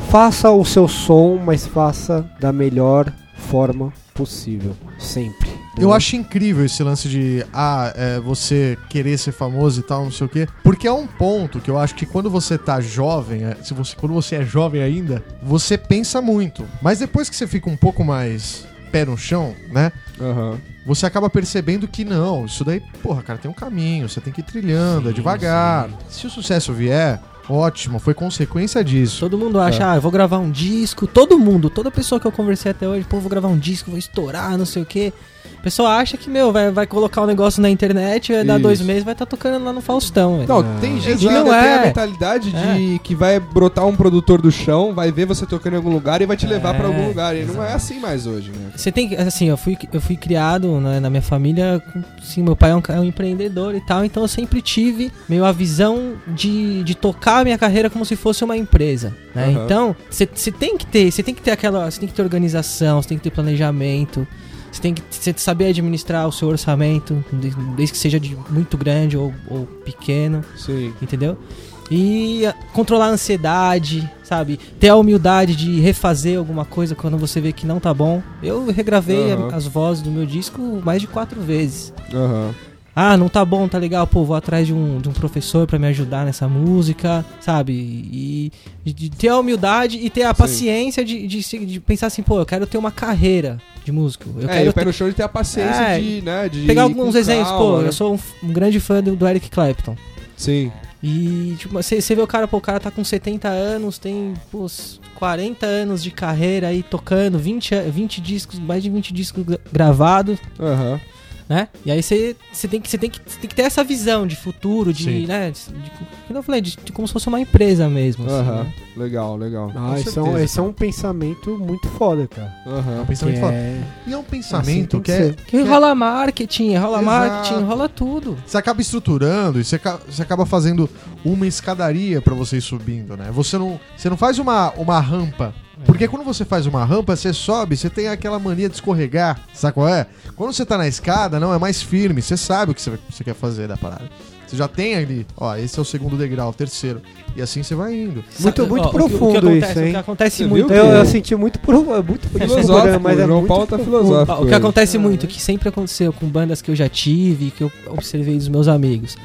faça o seu som, mas faça da melhor forma possível, sempre. Eu acho incrível esse lance de ah, é, você querer ser famoso e tal, não sei o quê. Porque é um ponto que eu acho que quando você tá jovem, é, se você, quando você é jovem ainda, você pensa muito. Mas depois que você fica um pouco mais pé no chão, né? Aham. Você acaba percebendo que não, isso daí, porra, cara, tem um caminho, você tem que ir trilhando, é Sim, devagar. Se o sucesso vier, ótimo, foi consequência disso. Todo mundo acha, ah, eu vou gravar um disco. Todo mundo, toda pessoa que eu conversei até hoje, pô, vou gravar um disco, vou estourar, não sei o quê. A pessoa acha que, meu, vai, vai colocar um negócio na internet, vai dar Isso. dois meses, vai estar tocando lá no Faustão. Não, Não. tem gente que Não tem a é. mentalidade de que vai brotar um produtor do chão, vai ver você tocando em algum lugar e vai te levar É, pra algum lugar. E não é assim mais hoje, né? Você tem que, assim, eu fui, eu fui criado né, na minha família, sim, meu pai é um, é um empreendedor e tal, então eu sempre tive meio a visão de, de tocar a minha carreira como se fosse uma empresa, né? Aham. Então, você tem que ter, você tem que ter aquela, você tem que ter organização, você tem que ter planejamento, você tem que saber administrar o seu orçamento, de- desde que seja de muito grande ou, ou pequeno Sim. entendeu? E ah, controlar a ansiedade, sabe? Ter a humildade de refazer alguma coisa quando você vê que não tá bom. Eu regravei Aham. as vozes do meu disco mais de quatro vezes. Aham. Ah, não tá bom, tá legal, pô, vou atrás de um, de um professor pra me ajudar nessa música, sabe? E, e ter a humildade e ter a Sim. paciência de, de, de pensar assim, pô, eu quero ter uma carreira de músico. Eu é, quero o pé ter- no chão de ter a paciência É, de, né, de pegar alguns exemplos, calma, pô, né? eu sou um, um grande fã do, do Eric Clapton. Sim. E, tipo, você vê o cara, pô, o cara tá com 70 anos, tem, pô, s- 40 anos de carreira aí tocando, 20, a- 20 discos, mais de 20 discos gra- gravados, Aham. Né? E aí você você tem, que- você tem, que- você tem que ter essa visão de futuro, de, Sim. né? De, de- como eu falei, de, de como se fosse uma empresa mesmo. assim, Aham. né? Legal, legal. Ah, esse, é um, é um pensamento muito foda, cara. Aham. É um pensamento Que foda. é- E é um assim pensamento tem que, que é. Que rola marketing, rola Exato. marketing, rola tudo. Você acaba estruturando e você, você acaba fazendo uma escadaria pra você ir subindo, né? Você não, você não faz uma, uma rampa. Porque quando você faz uma rampa, você sobe, você tem aquela mania de escorregar, sabe qual é? Quando você tá na escada, não, é mais firme, você sabe o que você, quer fazer da parada. Você já tem ali, ó, esse é o segundo degrau, o terceiro. E assim você vai indo. Muito- muito ó, o que- profundo o que acontece, isso, O hein? que acontece Você muito... Eu, que- eu senti muito, pro, muito Filosófico, desculpa, mas é o João muito Paulo tá profundo. filosófico. O que acontece muito, que sempre aconteceu com bandas que eu já tive, que eu observei dos meus amigos.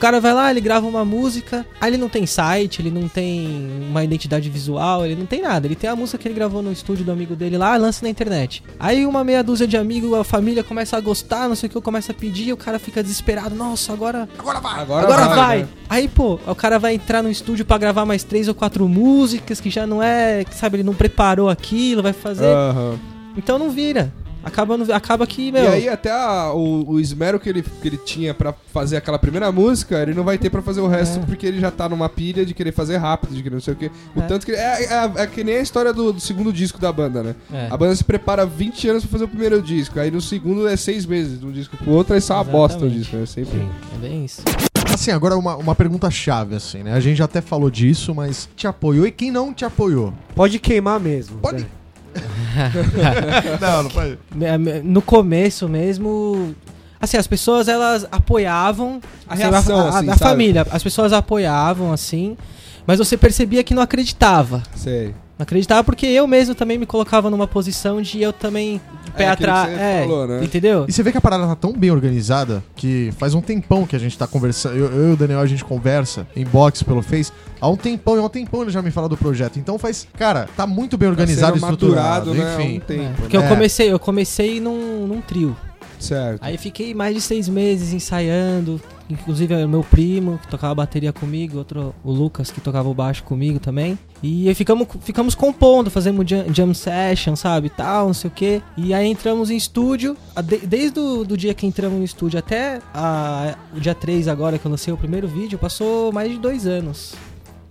Cara vai lá, ele grava uma música, aí ele não tem site, ele não tem uma identidade visual, ele não tem nada. Ele tem a música que ele gravou no estúdio do amigo dele lá, lança na internet. Aí uma meia dúzia de amigos, a família começa a gostar, não sei o que, começa a pedir, e o cara fica desesperado. Nossa, agora Agora vai! Agora, Agora vai! né? Aí, pô, o cara vai entrar no estúdio pra gravar mais três ou quatro músicas que já não é, que, sabe, ele não preparou aquilo, vai fazer. Aham. Então não vira. Acaba, acaba que, meu. E aí até a- o, o esmero que ele, que ele tinha pra fazer aquela primeira música, ele não vai ter pra fazer o resto, É. porque ele já tá numa pilha de querer fazer rápido, de querer não sei o quê. O É. tanto que... É, é, é que nem a história do, do segundo disco da banda, né? É. A banda se prepara 20 anos pra fazer o primeiro disco, aí no segundo é seis meses de um disco pro outro, aí só uma bosta o disco, né? Sempre... É bem isso. Assim, agora uma, uma pergunta chave, assim, né? A gente já até falou disso, mas te apoiou e quem não te apoiou? Pode queimar mesmo. Pode- né? (laughs) não, não me- No começo mesmo. Assim, as pessoas elas apoiavam. A assim, reação, a, a- assim, a família. As pessoas apoiavam, assim. Mas você percebia que não acreditava. Sei. Não acreditava porque eu mesmo também me colocava numa posição de eu também. de Pé É, atrás. É, falou, né? entendeu? E você vê que a parada tá tão bem organizada que faz um tempão que a gente tá conversando. Eu, eu e o Daniel a gente conversa em box pelo Face. Há um tempão, e há um tempão ele já me fala do projeto. Então faz. Cara, tá muito bem organizado e Tá estruturado. maturado, né? Enfim. um tempo, É, né? porque eu É. comecei, eu comecei num, num trio. Certo. Aí fiquei mais de seis meses ensaiando. Inclusive o meu primo, que tocava bateria comigo, outro, o Lucas, que tocava o baixo comigo também. E aí ficamos, ficamos compondo, fazendo jam, jam session, sabe, tal, não sei o que. E aí entramos em estúdio. desde o do dia que entramos no estúdio até a- o dia 3 agora, que eu lancei o primeiro vídeo, passou mais de dois anos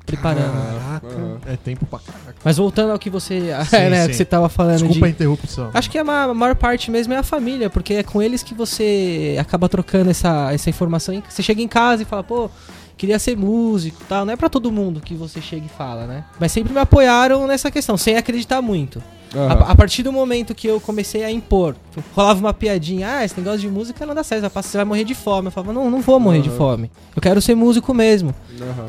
preparando. Caraca. É tempo pra caraca. Mas voltando ao que você, (laughs) Sim, né, sim. que você tava falando Desculpa a de... interrupção. Acho que a ma- a maior parte mesmo é a família, porque é com eles que você acaba trocando essa, essa informação. Você chega em casa e fala, pô, queria ser músico e tal. Não é pra todo mundo que você chega e fala, né? Mas sempre me apoiaram nessa questão, sem acreditar muito. Aham. A, a partir do momento que eu comecei a impor, rolava uma piadinha, ah, esse negócio de música não dá certo, vai passar- você vai morrer de fome. Eu falava, não, não vou morrer de Aham. fome. Eu quero ser músico mesmo.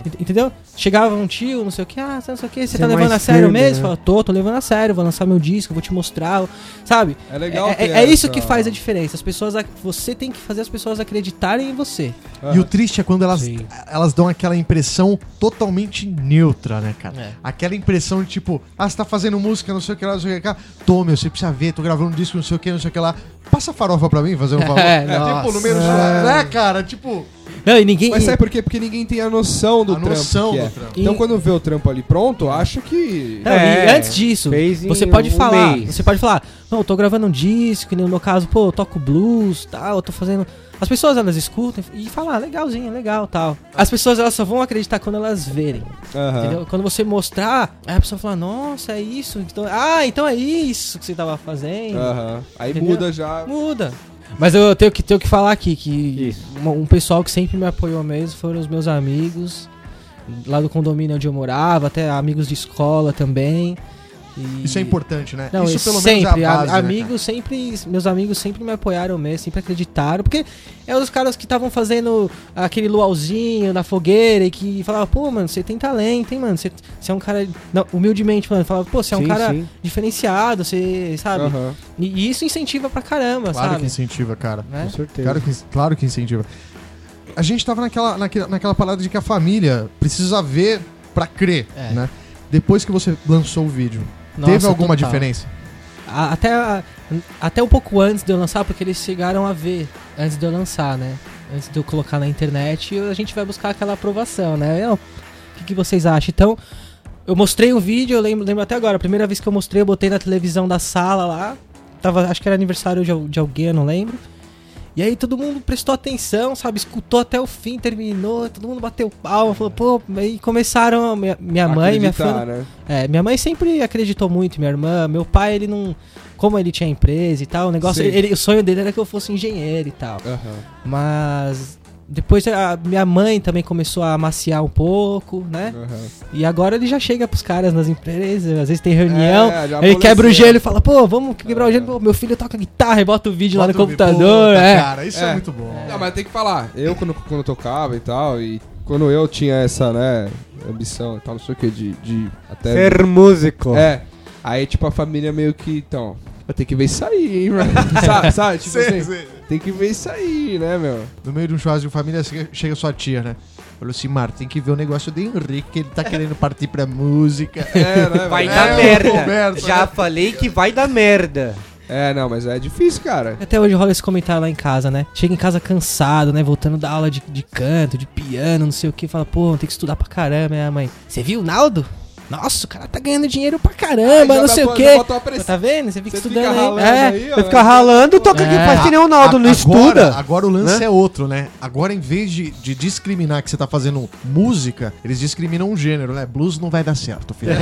Ent- Entendeu? Chegava um tio, não sei o que, ah, não sei o que, você Ser tá levando mais a sério firme, mesmo? né? Fala, tô, tô levando a sério, vou lançar meu disco, vou te mostrar, sabe? É legal É, é- é isso essa- que faz a diferença. As pessoas, você tem que fazer as pessoas acreditarem em você. E o triste é quando elas, Sim. elas dão aquela impressão totalmente neutra, né, cara? É. Aquela impressão de tipo, ah, você tá fazendo música, não sei o que lá, não sei o que lá. Tô, meu, você precisa ver, tô gravando um disco, não sei o que, não sei o que lá. Passa farofa pra mim, fazendo um favor. (laughs) É, tipo, no meio do churrasco, né, cara? Tipo, Não, e ninguém. Mas sabe por quê? Porque ninguém tem a noção do A trampo noção que do é. trampo. Então E- quando vê o trampo ali pronto, acha que... Não, É, e antes disso, você pode um falar, mês. você pode falar, não, eu tô gravando um disco, que no meu caso, pô, eu toco blues, tal, eu tô fazendo. As pessoas elas escutam e falam, ah, legalzinho, legal, tal. As pessoas elas só vão acreditar quando elas verem, entendeu? Quando você mostrar, aí a pessoa fala, nossa, é isso, então, ah, então é isso que você tava fazendo. Aham. Aí Entendeu? muda já. Muda. Mas eu tenho que, tenho que falar aqui que uma- um pessoal que sempre me apoiou mesmo foram os meus amigos, lá do condomínio onde eu morava, até amigos de escola também. E- isso é importante, né? Não, isso pelo sempre, menos é a a- base, né, amigos sempre, meus amigos sempre me apoiaram mesmo, sempre acreditaram, porque é os caras que estavam fazendo aquele luauzinho na fogueira e que falavam, pô, mano, você tem talento, hein, mano, você, você é um cara, não, humildemente, mano, falava, pô, você é um Sim, cara sim. diferenciado, você, sabe, Aham. e, e isso incentiva pra caramba, Claro sabe, que incentiva, cara. né? Com certeza. Claro que, claro que incentiva. A gente tava naquela, naquela, naquela parada de que a família precisa ver pra crer, É. né? Depois que você lançou o vídeo, Nossa, teve alguma total. diferença? A- Até, a- até um pouco antes de eu lançar, porque eles chegaram a ver antes de eu lançar, né? Antes de eu colocar na internet, a gente vai buscar aquela aprovação, né? O que, que vocês acham? Então, eu mostrei o vídeo, eu lembro, lembro até agora. A primeira vez que eu mostrei, eu botei na televisão da sala lá. Tava, acho que era aniversário de, de alguém, eu não lembro. E aí todo mundo prestou atenção, sabe? Escutou até o fim, terminou, todo mundo bateu palma, falou, pô, aí começaram, minha, minha mãe, minha filha. né? É, minha mãe sempre acreditou muito, minha irmã. Meu pai, ele não. Como ele tinha empresa e tal, o negócio. Ele, o sonho dele era que eu fosse engenheiro e tal. Aham. Mas. Depois a minha mãe também começou a amaciar um pouco, né? Aham. E agora ele já chega pros caras nas empresas, às vezes tem reunião, É, ele quebra o gelo e fala, pô, vamos quebrar o gelo, pô, meu filho toca guitarra e bota o vídeo lá no Bota computador, Puta, é. Cara, isso é, É. muito bom. Não, mas tem que falar. Eu, quando, quando eu tocava e tal, e quando eu tinha essa, né, ambição e tal, não sei o que, de, de até... Ser músico. É. Aí, tipo, a família meio que, então... Tem que ver isso aí, hein, mano. (laughs) sabe, sabe? Tipo Sei, assim, sei. Tem que ver isso aí, né, meu? No meio de um churrasco de família, chega, sua tia, né? Falou assim, Mar, tem que ver o negócio do Henrique, que ele tá querendo partir pra música. É, né, (laughs) Vai velho? dar É, merda. conversa, Já né? falei que vai dar merda. É, não, mas é difícil, cara. Até hoje rola esse comentário lá em casa, né? Chega em casa cansado, né? Voltando da aula de, de canto, de piano, não sei o que. Fala, pô, tem que estudar pra caramba. A mãe, você viu o Naldo? Nossa, o cara tá ganhando dinheiro pra caramba, Aí não sei o quê. Tá vendo? Você fica Você estudando fica aí. ralando É. aí. Você fica ralando, toca É. faz que nem o Naldo, não estuda. Agora o lance né? é outro, né? Agora, em vez de, de discriminar que você tá fazendo música, eles discriminam um gênero, né? Blues não vai dar certo, filho.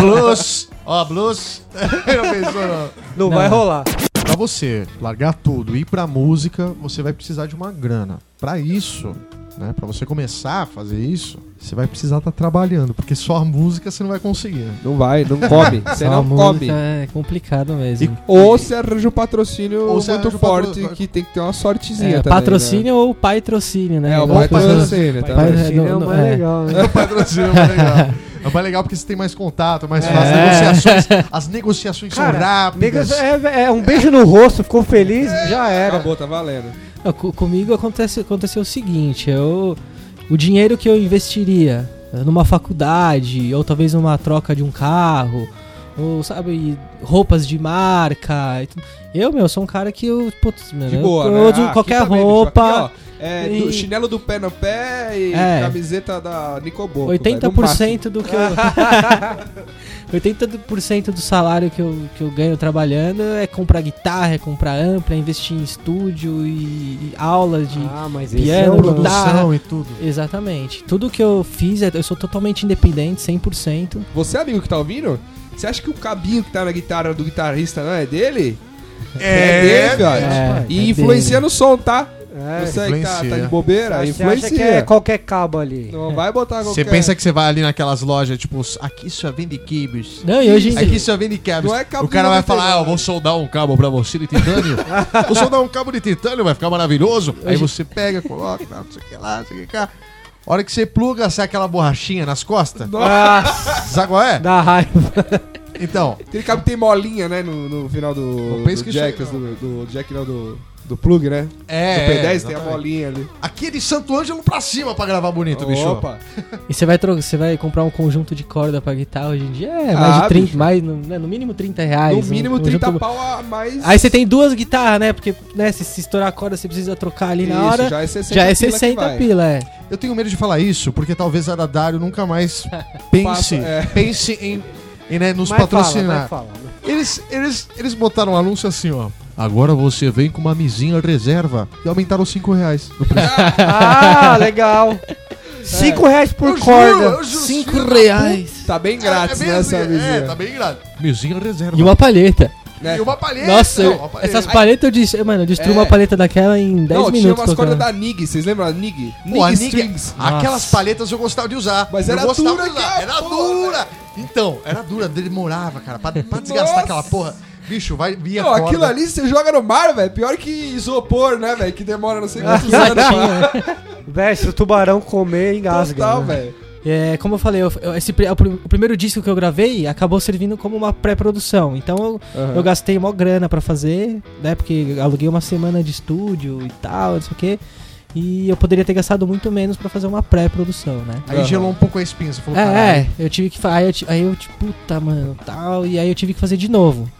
blues, ó, blues. (laughs) não pensou, não. Não, Não. vai rolar. Pra você largar tudo e ir pra música, você vai precisar de uma grana. Pra isso, né? Pra você começar a fazer isso, você vai precisar estar trabalhando, porque só a música você não vai conseguir. Não vai, não come. (laughs) Você não música come. É complicado mesmo. Ou você arranja um patrocínio Ou muito forte, patro- que tem que ter uma sortezinha É, também, patrocínio ou patrocínio, né? né? É, o patrocínio, tá? Patrocínio é não- o mais é. legal, né? (laughs) O patrocínio é mais legal. É mais legal porque você tem mais contato, mais fácil. É. Negociações, as negociações são rápidas. É, é um beijo no rosto, ficou feliz, já era. Acabou, tá valendo. Comigo acontece, aconteceu o seguinte, eu, o dinheiro que eu investiria numa faculdade, ou talvez numa troca de um carro, ou sabe, roupas de marca. Eu, meu, sou um cara que eu. Putz, mano, De eu- boa, eu, né? uso Ah, aqui qualquer bicho, roupa. aqui, ó, é, E- do- chinelo do pé no pé e É. camiseta da Nicoboco. 80% do que eu. (laughs) 80% do salário que eu, que eu ganho trabalhando é comprar guitarra, é comprar ampla, é investir em estúdio e, e aulas de. Ah, mas esse Piano, é e tudo. Exatamente. Tudo que eu fiz, é- eu sou totalmente independente, 100%. Você, amigo que tá ouvindo, você acha que o cabinho que tá na guitarra do guitarrista não é dele? dele, velho. É, E é influencia no som, tá? É, você aí tá, tá de bobeira, você influencia. acha que é qualquer cabo ali. Não vai botar Você qualquer... pensa que você vai ali naquelas lojas, tipo, aqui só vende quibos. Não, e hoje em Aqui dia. só vende cabos. Não é cabo o cara vai 99. falar, ah, eu vou soldar um cabo pra você de titânio. (laughs) vou soldar um cabo de titânio, vai ficar maravilhoso. Aí você pega, coloca, não sei o que lá, não sei o que cá. A hora que você pluga, sai aquela borrachinha nas costas. Nossa, Sabe qual é? dá raiva. Então, Aquele cabo tem molinha, né, no, no final do, Não pensa do que isso aí Jack, não. do, do Jack não, do, do plug, né? é. do P10 tem a molinha ali. Aqui é de Santo Ângelo pra cima pra gravar bonito, bicho. Opa, (laughs) E você vai, você vai comprar um conjunto de corda pra guitarra hoje em dia? É, Ah, mais de 30, bicho. mais, no, né, no mínimo 30 reais. no mínimo um 30 conjunto- pau a mais... Aí você tem duas guitarras, né? Porque, né, se, se estourar a corda, você precisa trocar ali na Isso, hora. já é 60 Já é pila que 60 vai. pila, é. Eu tenho medo de falar isso, porque talvez a Dadário nunca mais (laughs) pense, Passa, é. pense em, em, né, nos Mas patrocinar. Fala, mas fala. Eles, eles, eles botaram um anúncio assim, ó. Agora você vem com uma misinha reserva e aumentaram 5 reais no preço. (laughs) Ah, legal. Cinco reais por Eu corda. eu juro, Cinco filho da reais. Tá bem grátis, bem né, essa assim, vizinha. É, tá bem grátis. Misinha reserva. E uma palheta. né? E uma palheta. Nossa, não, uma palheta. essas palhetas eu disse, mano, eu destruí É. uma paleta daquela em 10 Não, tinha minutos. umas cordas da Nig, vocês lembram da Nig? Nig Nig- Strings. Aquelas Nossa. palhetas eu gostava de usar. Mas eu era gostava dura de usar. que a Era porra, dura. Então, era dura. Demorava, cara. Pra, pra desgastar aquela porra. Bicho, vai via Não, corda. aquilo ali você joga no mar, velho. Pior que isopor, né, velho? Que demora não sei (laughs) quantos anos. Véi, se o tubarão comer, engasga. Total, né? velho. É, como eu falei, eu- eu- esse, pri- o prim- o primeiro disco que eu gravei acabou servindo como uma pré-produção. Então eu, Aham. eu gastei mó grana pra fazer, né? Porque aluguei uma semana de estúdio e tal, não sei o quê. E eu poderia ter gastado muito menos pra fazer uma pré-produção, né? Aí Aham. gelou um pouco a espinha. Você falou, É, é, eu tive que aí eu, aí eu tipo, puta, mano, tal, e aí eu tive que fazer de novo.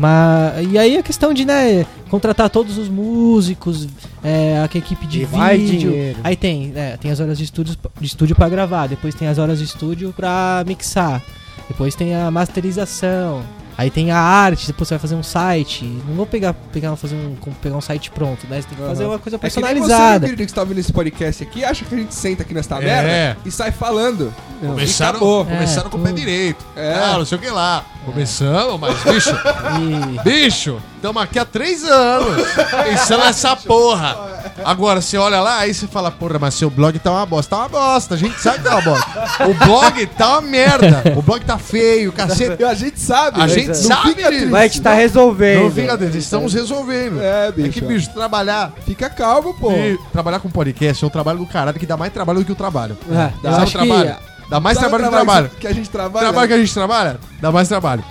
Mas e aí a questão de, né, contratar todos os músicos, é, a equipe de E vai vídeo. dinheiro. Aí tem, é, tem as horas de estúdio, de estúdio para gravar, depois tem as horas de estúdio pra mixar. Depois tem a masterização. Aí tem a arte, depois você vai fazer um site. Não vou pegar, pegar, fazer um, pegar um site pronto, né? Você tem que fazer uma coisa É que você, personalizada. que está ouvindo esse podcast aqui, acha que a gente senta aqui nesta É. merda e sai falando. Não, Começaram, acabou. começaram É, com o pé direito. É. Ah, não sei o que lá. Começamos, mas, bicho, (laughs) bicho, estamos aqui há três anos pensando nessa porra. Agora, você olha lá, aí você fala, porra, mas seu blog tá uma bosta. Tá uma bosta, a gente sabe que tá uma bosta. O blog tá uma merda. O blog tá feio, cacete. A gente sabe. A né? gente Não sabe fica disso. triste. Mas a gente tá resolvendo. Não fica dentro, estamos resolvendo. É, É bicho. que, bicho, trabalhar. Fica calmo, pô. e trabalhar com podcast é um trabalho do caralho que dá mais trabalho do que o trabalho. É, Dá. Sabe acho trabalho? Dá mais Sabe o trabalho que trabalho. Que a gente trabalha. Trabalho que a gente trabalha, dá mais trabalho.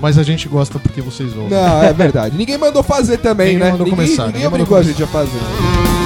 mas a gente gosta porque vocês ouvem. Não, é verdade. Ninguém mandou fazer também, Ninguém né? mandou ninguém, começar, ninguém ninguém mandou obrigou a gente a fazer.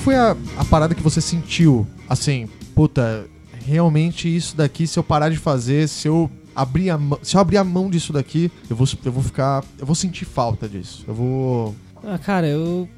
Foi a, a parada que você sentiu? Assim, puta, realmente isso daqui, se eu parar de fazer, se eu abrir a mão, se eu abrir a mão disso daqui, eu vou, eu vou ficar, eu vou sentir falta disso. Eu vou Ah, cara, eu,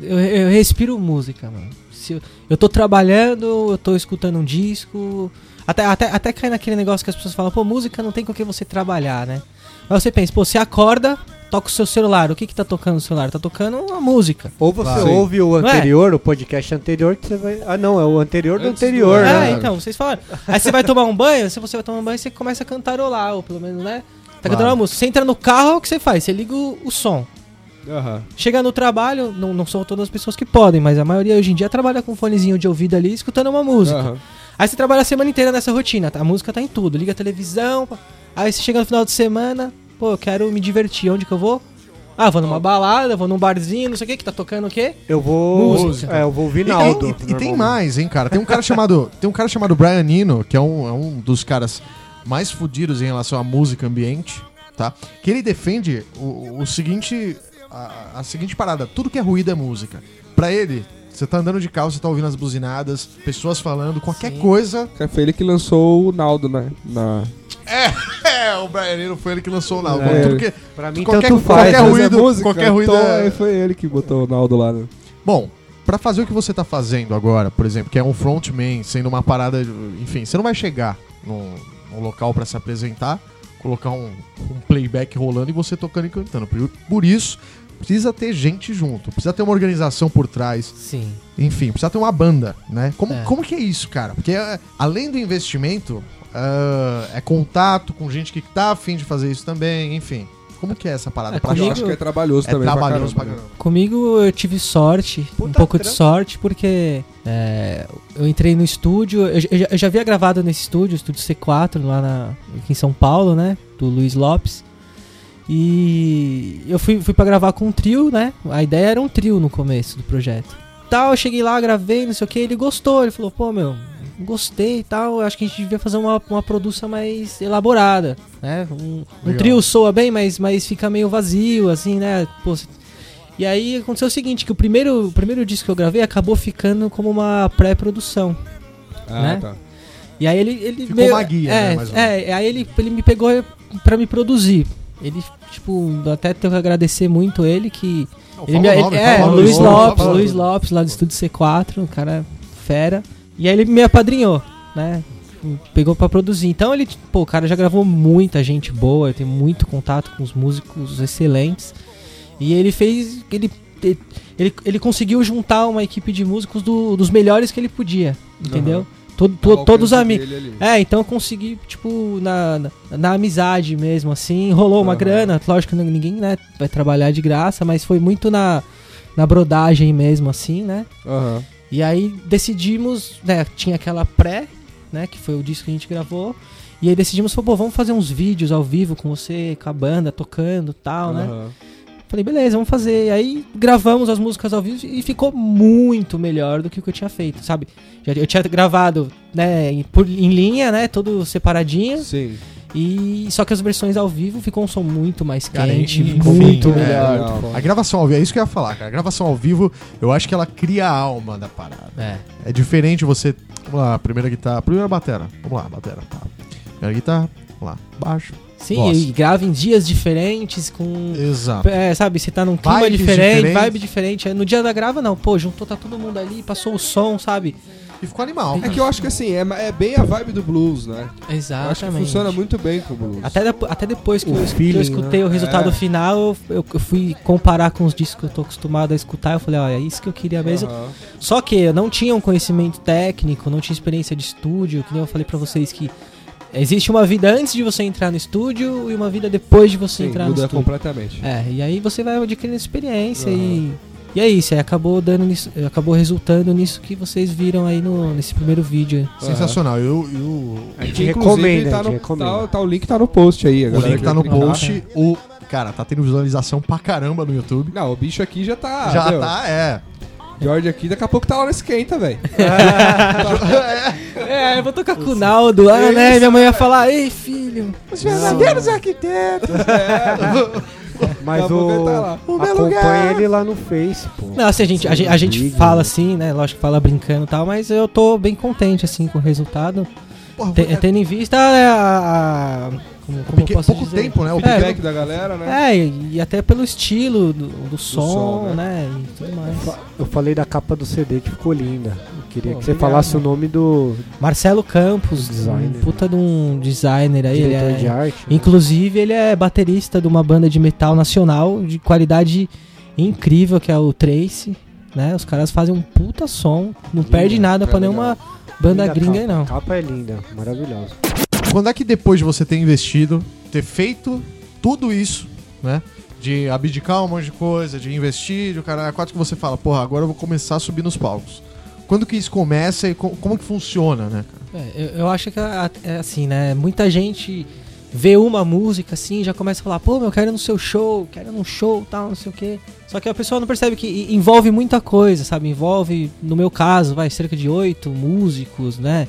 eu. Eu respiro música, mano. Se eu, eu tô trabalhando, eu tô escutando um disco. Até, até, até cai naquele negócio que as pessoas falam, pô, música não tem com que você trabalhar, né? Mas você pensa, pô, você acorda, toca o seu celular. O que que tá tocando no celular? Tá tocando uma música. Ou você Claro. ouve o é? anterior, o podcast anterior, que você vai. Ah, não, é o anterior do Antes do- anterior, É, É, né? então, vocês falaram. Aí você vai tomar um banho, se você vai tomar um banho, você começa a cantarolar, ou pelo menos, né? Tá Claro. cantando uma música. Você entra no carro, o que você faz? Você liga o, o som. Aham. Chega no trabalho, não, não são todas as pessoas que podem, mas a maioria hoje em dia trabalha com fonezinho de ouvido ali, escutando uma música. Aham. Aí você trabalha a semana inteira nessa rotina, tá? a música tá em tudo, liga a televisão, aí você chega no final de semana, pô, eu quero me divertir, onde que eu vou? Ah, vou numa balada, vou num barzinho, não sei o que, que tá tocando o quê? Eu vou. Música. É, eu vou ouvir E, Naldo. e- e tem mais, hein, cara? Tem um cara (laughs) chamado, tem um cara chamado Brian Eno, que é um, é um dos caras mais fudidos em relação à música ambiente, tá? Que ele defende o, o seguinte, a, a seguinte parada: tudo que é ruído é música. Pra ele, você tá andando de carro, você tá ouvindo as buzinadas, pessoas falando, qualquer Sim. coisa. Foi ele que lançou o Naldo, né? Na... (laughs) É, o Brian Eno foi ele que lançou lá. É. Tudo que, Pra mim, Qualquer- tanto faz. qualquer né? ruído- música, qualquer ruído então, é- foi ele que botou o Naldo lá. Né? Bom, pra fazer o que você tá fazendo agora, por exemplo, que é um frontman, sendo uma parada, enfim, você não vai chegar num, num local pra se apresentar, colocar um, um playback rolando e você tocando e cantando. Por, por isso, precisa ter gente junto, precisa ter uma organização por trás, Sim. enfim, precisa ter uma banda, né? Como, É. como que é isso, cara? Porque é, além do investimento, ah, é contato com gente que tá afim de fazer isso também, enfim. Como que é essa parada? É, pra Eu comigo- acho que é trabalhoso é também. pra trabalhoso pra caramba. caramba. Comigo eu tive sorte, um Puta pouco de sorte, porque é, eu entrei no estúdio, eu, eu já- eu já havia gravado nesse estúdio, estúdio C4, lá na, aqui em São Paulo, né? Do Luiz Lopes. E eu fui, fui pra gravar com um trio, né? A ideia era um trio no começo do projeto. Tal, eu cheguei lá, gravei, não sei o que, ele gostou, ele falou, pô, meu, gostei e tal, acho que a gente devia fazer uma, uma produção mais elaborada, né? Um, um trio soa bem, mas, mas fica meio vazio, assim, né? Pô, e aí aconteceu o seguinte, que o primeiro, o primeiro disco que eu gravei acabou ficando como uma pré-produção. Ah, Né? tá. E aí ele. ele Ficou uma guia, é, né, É, aí ele, ele me pegou pra me produzir. Ele, tipo, até tenho que agradecer muito ele que. Não, Ele me, nome, ele- é, Luiz Lopes, o Luiz. Lopes, lá do Estúdio C4, um cara fera. E aí ele me apadrinhou, né? Pegou pra produzir. Então ele, pô, o cara já gravou muita gente boa, tem muito contato com os músicos excelentes. E ele fez. Ele, ele, ele conseguiu juntar uma equipe de músicos do- dos melhores que ele podia, entendeu? Aham. Todo- to- todos amigos. É, então eu consegui, tipo, na, na, na amizade mesmo, assim, rolou uma Aham. grana, lógico que ninguém, né, vai trabalhar de graça, mas foi muito na, na brodagem mesmo, assim, né? Aham. E aí decidimos, né, tinha aquela pré, né, que foi o disco que a gente gravou, e aí decidimos, pô, vamos fazer uns vídeos ao vivo com você, com a banda, tocando e tal, né? Aham. Falei, beleza, vamos fazer. E aí gravamos as músicas ao vivo e ficou muito melhor do que o que eu tinha feito, sabe? Eu tinha gravado, né, em, por- em linha, né, todo separadinho. Sim. E só que as versões ao vivo ficam um som muito mais Cara, quente, enfim, muito é, melhor. Pô. A gravação ao vivo, é isso que eu ia falar, cara. A gravação ao vivo, eu acho que ela cria a alma da parada. É. É diferente você. Vamos lá, primeira guitarra. Primeira batera. Vamos lá, batera. Tá. Primeira guitarra. Vamos lá, baixo. Sim, Nossa. e grava em dias diferentes, com. Exato. É, sabe, você tá num clima Vibes diferente, diferentes. vibe diferente. No dia da grava, não, pô, juntou, tá todo mundo ali, passou o som, sabe? E ficou animal. É que eu acho que assim, é, é bem a vibe do blues, né? Eu Exatamente. acho que funciona muito bem com o blues. Até, depo- até depois que O eu, que eu escutei né? o resultado É. final, eu, eu- eu fui comparar com os discos que eu tô acostumado a escutar. Eu falei, olha, é isso que eu queria mesmo. Aham. Só que eu não tinha um conhecimento técnico, não tinha experiência de estúdio, que nem eu falei pra vocês que existe uma vida antes de você entrar no estúdio e uma vida depois de você Sim, entrar no muda estúdio. completamente. É, e aí você vai adquirindo experiência e, E é isso, aí acabou dando nisso, acabou resultando nisso que vocês viram aí no, nesse primeiro vídeo. Sensacional. Eu, eu- A gente recomenda, tá a gente no, recomenda. tá, tá- o link tá no post aí. a o link tá no post. O, cara, tá tendo visualização pra caramba no YouTube. Não, o bicho aqui já tá. Já meu, tá, é. George aqui, daqui a pouco tá lá no esquenta, velho. (laughs) É, eu vou tocar com o Naldo lá, né? Minha mãe ia falar, ei filho. Os verdadeiros arquitetos. (laughs) (laughs) Mas o, tá lá. O acompanha lugar. ele lá no Face, pô. Não, assim, a gente, a, gente- a gente fala assim, né? Lógico que fala brincando e tal, mas eu tô bem contente, assim, com o resultado. Porra, Te- é- tendo em vista é, a. a- como, como posso pouco dizer? tempo, né? O É, feedback da galera, né? É, e, e até pelo estilo do, do som, som, né? E tudo mais. Eu falei da capa do CD que ficou linda. Queria Pô, que você obrigado. falasse o nome do Marcelo Campos, Designer. um puta de um designer aí. Ele diretor é, de arte. né? Inclusive, ele é baterista de uma banda de metal nacional de qualidade incrível, que é o Trace. Né? Os caras fazem um puta som, não Linda, perde nada é pra legal. nenhuma banda Linda gringa aí, capa. não. A capa é linda, maravilhosa. Quando é que depois de você ter investido, ter feito tudo isso, né? De abdicar um monte de coisa, de investir, de o cara quatro que você fala, porra, agora eu vou começar a subir nos palcos. Quando que isso começa e co- como que funciona, né? É, eu, eu acho que é, é assim, né? Muita gente vê uma música assim já começa a falar, pô, meu, eu quero ir no seu show, quero ir num show tal, não sei o quê. Só que a pessoa não percebe que envolve muita coisa, sabe? Envolve, no meu caso, vai cerca de oito músicos, né?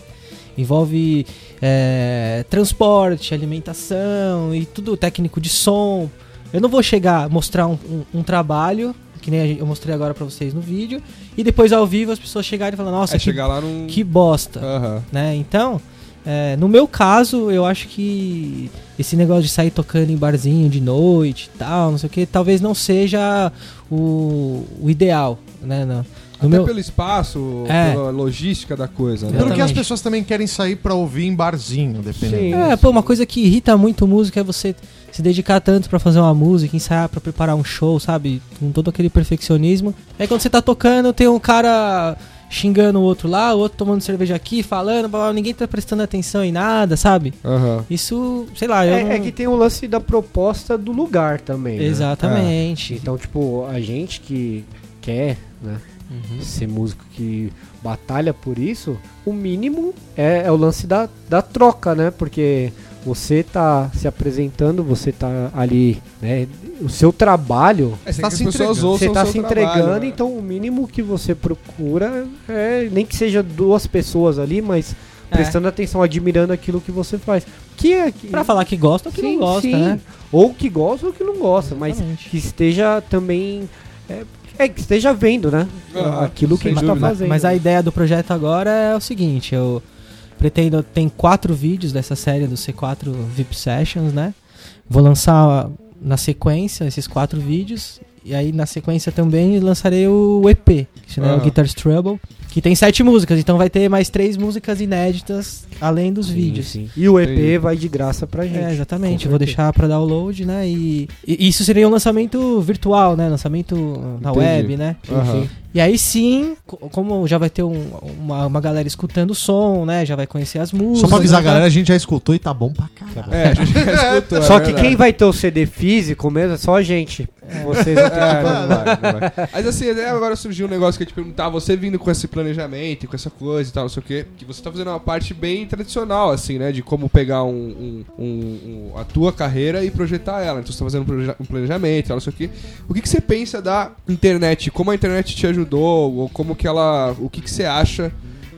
Envolve é, transporte, alimentação e tudo técnico de som. Eu não vou chegar mostrar um, um- um trabalho, que nem a eu mostrei agora pra vocês no vídeo, e depois ao vivo as pessoas chegarem e falar, nossa, É que, chegar lá num. que bosta Aham. né? Então, é, no meu caso, eu acho que esse negócio de sair tocando em barzinho de noite e tal, não sei o que, talvez não seja o, o ideal, né? No, no Até meu, pelo espaço, É. pela logística da coisa, né? Pelo que as pessoas também querem sair pra ouvir em barzinho, dependendo. Sim. é, pô, uma coisa que irrita muito o músico é você se dedicar tanto pra fazer uma música, ensaiar pra preparar um show, sabe? Com todo aquele perfeccionismo. Aí quando você tá tocando, tem um cara xingando o outro lá, o outro tomando cerveja aqui, falando, blá, blá, ninguém tá prestando atenção em nada, sabe? Aham. Isso, sei lá, eu É, não... é que tem o lance da proposta do lugar também. né? Exatamente. Então, tipo, a gente que quer, né, Uhum. ser músico que batalha por isso, o mínimo é, é o lance da, da troca, né? Porque você tá se apresentando, você tá ali, né? O seu trabalho, É, você Tá quer se entregando. você tá se trabalho, entregando, né? então o mínimo que você procura é nem que seja duas pessoas ali, mas É. prestando atenção, admirando aquilo que você faz. Que é que Pra falar que gosta ou que Sim, não gosta, sim. né? Ou que gosta ou que não gosta, mas Exatamente. que esteja também. É, é, que esteja vendo, né? Aham, Aquilo que a gente tá dúvida. fazendo. Mas a ideia do projeto agora é o seguinte, eu pretendo, tem quatro vídeos dessa série do C4 VIP Sessions, né? Vou lançar na sequência esses quatro vídeos, e aí na sequência também lançarei o EP, que se chama Aham. Guitar Trouble, que tem sete músicas, então vai ter mais três músicas inéditas além dos Sim, vídeos. sim. E o EP Entendi. vai de graça pra gente. É, exatamente. Vou deixar pra download, né? E, e isso seria um lançamento virtual, né? Lançamento na Entendi. web, né? Aham. E aí sim, co- como já vai ter um- uma, uma galera escutando o som, né? Já vai conhecer as músicas. Só pra avisar a né? galera, a gente já escutou e tá bom pra caralho. É, a gente já (laughs) escutou. Só é que quem vai ter o CD físico mesmo é só a gente. Vocês não (laughs) É, que- não vai, não vai. Mas assim, até agora surgiu um negócio que eu ia te perguntar, você vindo com esse planejamento, e com essa coisa e tal, não sei o quê, que você tá fazendo uma parte bem tradicional, assim, né? De como pegar um, um- um- um- a tua carreira e projetar ela. Então você tá fazendo um, planejamento e tal, não sei o quê. O que, que você pensa da internet? Como a internet te ajudou? Ou como que ela. O que, que você acha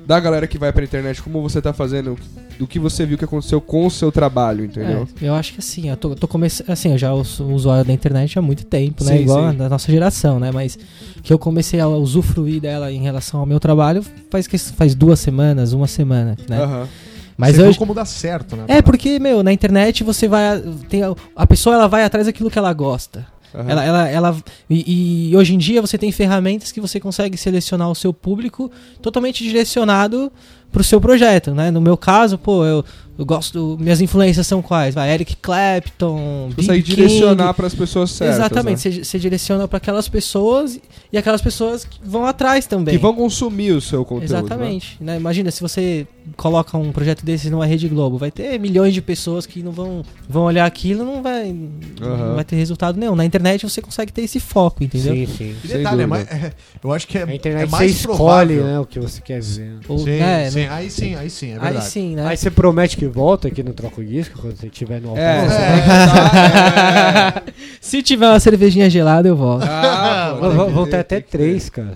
da galera que vai pra internet? Como você tá fazendo? Do que você viu que aconteceu com o seu trabalho, entendeu? É, eu acho que assim, eu tô, tô começando. Assim, eu já sou usuário da internet há muito tempo, né? Sim, Igual sim. da nossa geração, né? Mas que eu comecei a usufruir dela em relação ao meu trabalho faz, que- faz duas semanas, uma semana, né? Aham. Mas Você eu, viu como dá certo, né? É, porque, meu, na internet você vai. Tem, a- a pessoa ela vai atrás daquilo que ela gosta. Aham. Ela, ela, ela, e, e hoje em dia você tem ferramentas que você consegue selecionar o seu público totalmente direcionado pro seu projeto, né? No meu caso, pô, eu eu gosto. Minhas influências são quais? Vai, Eric Clapton, Você aí B.B. direcionar King. pras pessoas certas. Exatamente, né? você, você direciona para aquelas pessoas e aquelas pessoas que vão atrás também. Que vão consumir o seu conteúdo. né? Exatamente. Né? Imagina se você coloca um projeto desses numa Rede Globo, vai ter milhões de pessoas que não vão, vão olhar aquilo, não vai, Aham. não vai ter resultado nenhum. Na internet você consegue ter esse foco, entendeu? Sim, sim. E detalhe, é mais- é, eu acho que é, A é internet você mais escolhe provável. né, o que você quer ver. Ou- Sim, é, sim, né? aí sim, aí sim, é Aí verdade. sim, né? Aí você promete que volta aqui no Troco Disco quando você estiver no É, tá- é. Se tiver uma cervejinha gelada, eu volto. Ah, Vão que vão ter, até três, cara.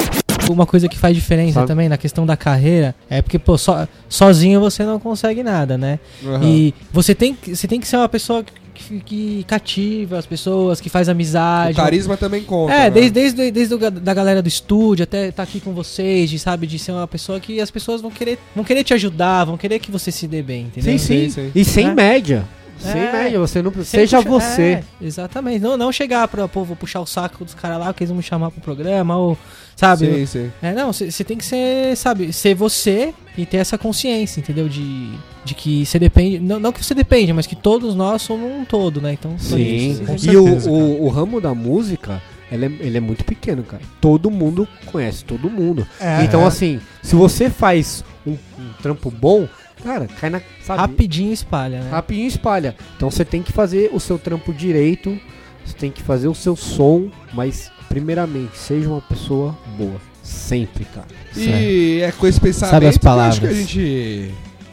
Uma coisa que faz diferença Sabe? também na questão da carreira é porque, pô, so- sozinho você não consegue nada, né? Aham. E você tem, que- você tem que ser uma pessoa que, que- cativa as pessoas, que faz O amizade. carisma também conta. É, né? desde, desde, desde o da galera do estúdio até estar aqui com vocês, de, sabe, de ser uma pessoa que as pessoas vão querer, vão querer te ajudar, vão querer que você se dê bem, entendeu? Sim, sim. Sim, sim. E sem É. média. Sem É. média, você não seja puxa- você. É, exatamente. Não, não chegar pra, pô, vou puxar o saco dos caras lá que eles vão me chamar pro programa, ou, sabe? Sim, sim. É, não, você tem que ser, sabe, ser você e ter essa consciência, entendeu? De, de que você depende. Não, não que você depende, mas que todos nós somos um todo, né? Então, Sim. com E certeza, o, o, o ramo da música, ele é, ele é muito pequeno, cara. Todo mundo conhece todo mundo. É, então, é. assim, se você faz um, um trampo bom, cara, cai na. Sabe, rapidinho espalha, né? rapidinho espalha. Então você tem que fazer o seu trampo direito, você tem que fazer o seu som, mas primeiramente, seja uma pessoa boa. Sempre, cara. E é com esse pensamento Sabe as que eu acho que a palavras. gente...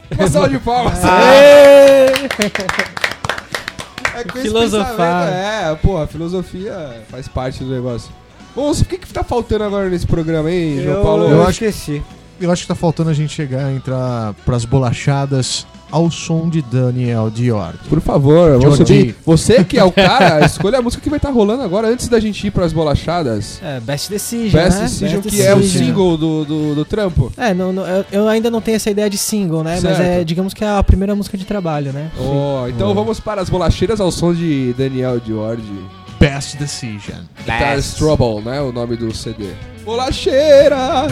(laughs) Uma salva de palmas. (laughs) É com esse Filosofar. pensamento, É, pô, a filosofia faz parte do negócio. Bom, o que que tá faltando agora nesse programa, hein, João Paulo? eu esqueci. Eu acho que tá faltando a gente chegar, entrar pras bolachadas ao som de Daniel Dior. Por favor, subir. Você que é o cara, (laughs) escolha a música que vai estar rolando agora antes da gente ir pras bolachadas. É, Best Decision, Best né? Decision, Best que é o single do, do, do trampo. É, não, não- eu- ainda não tenho essa ideia de single, né? Mas Certo. é, digamos que é a primeira música de trabalho, né? Oh, então vamos para as bolacheiras ao som de Daniel Diord. Best Decision. Guitar's Trouble, né? O nome do CD. Bolacheira!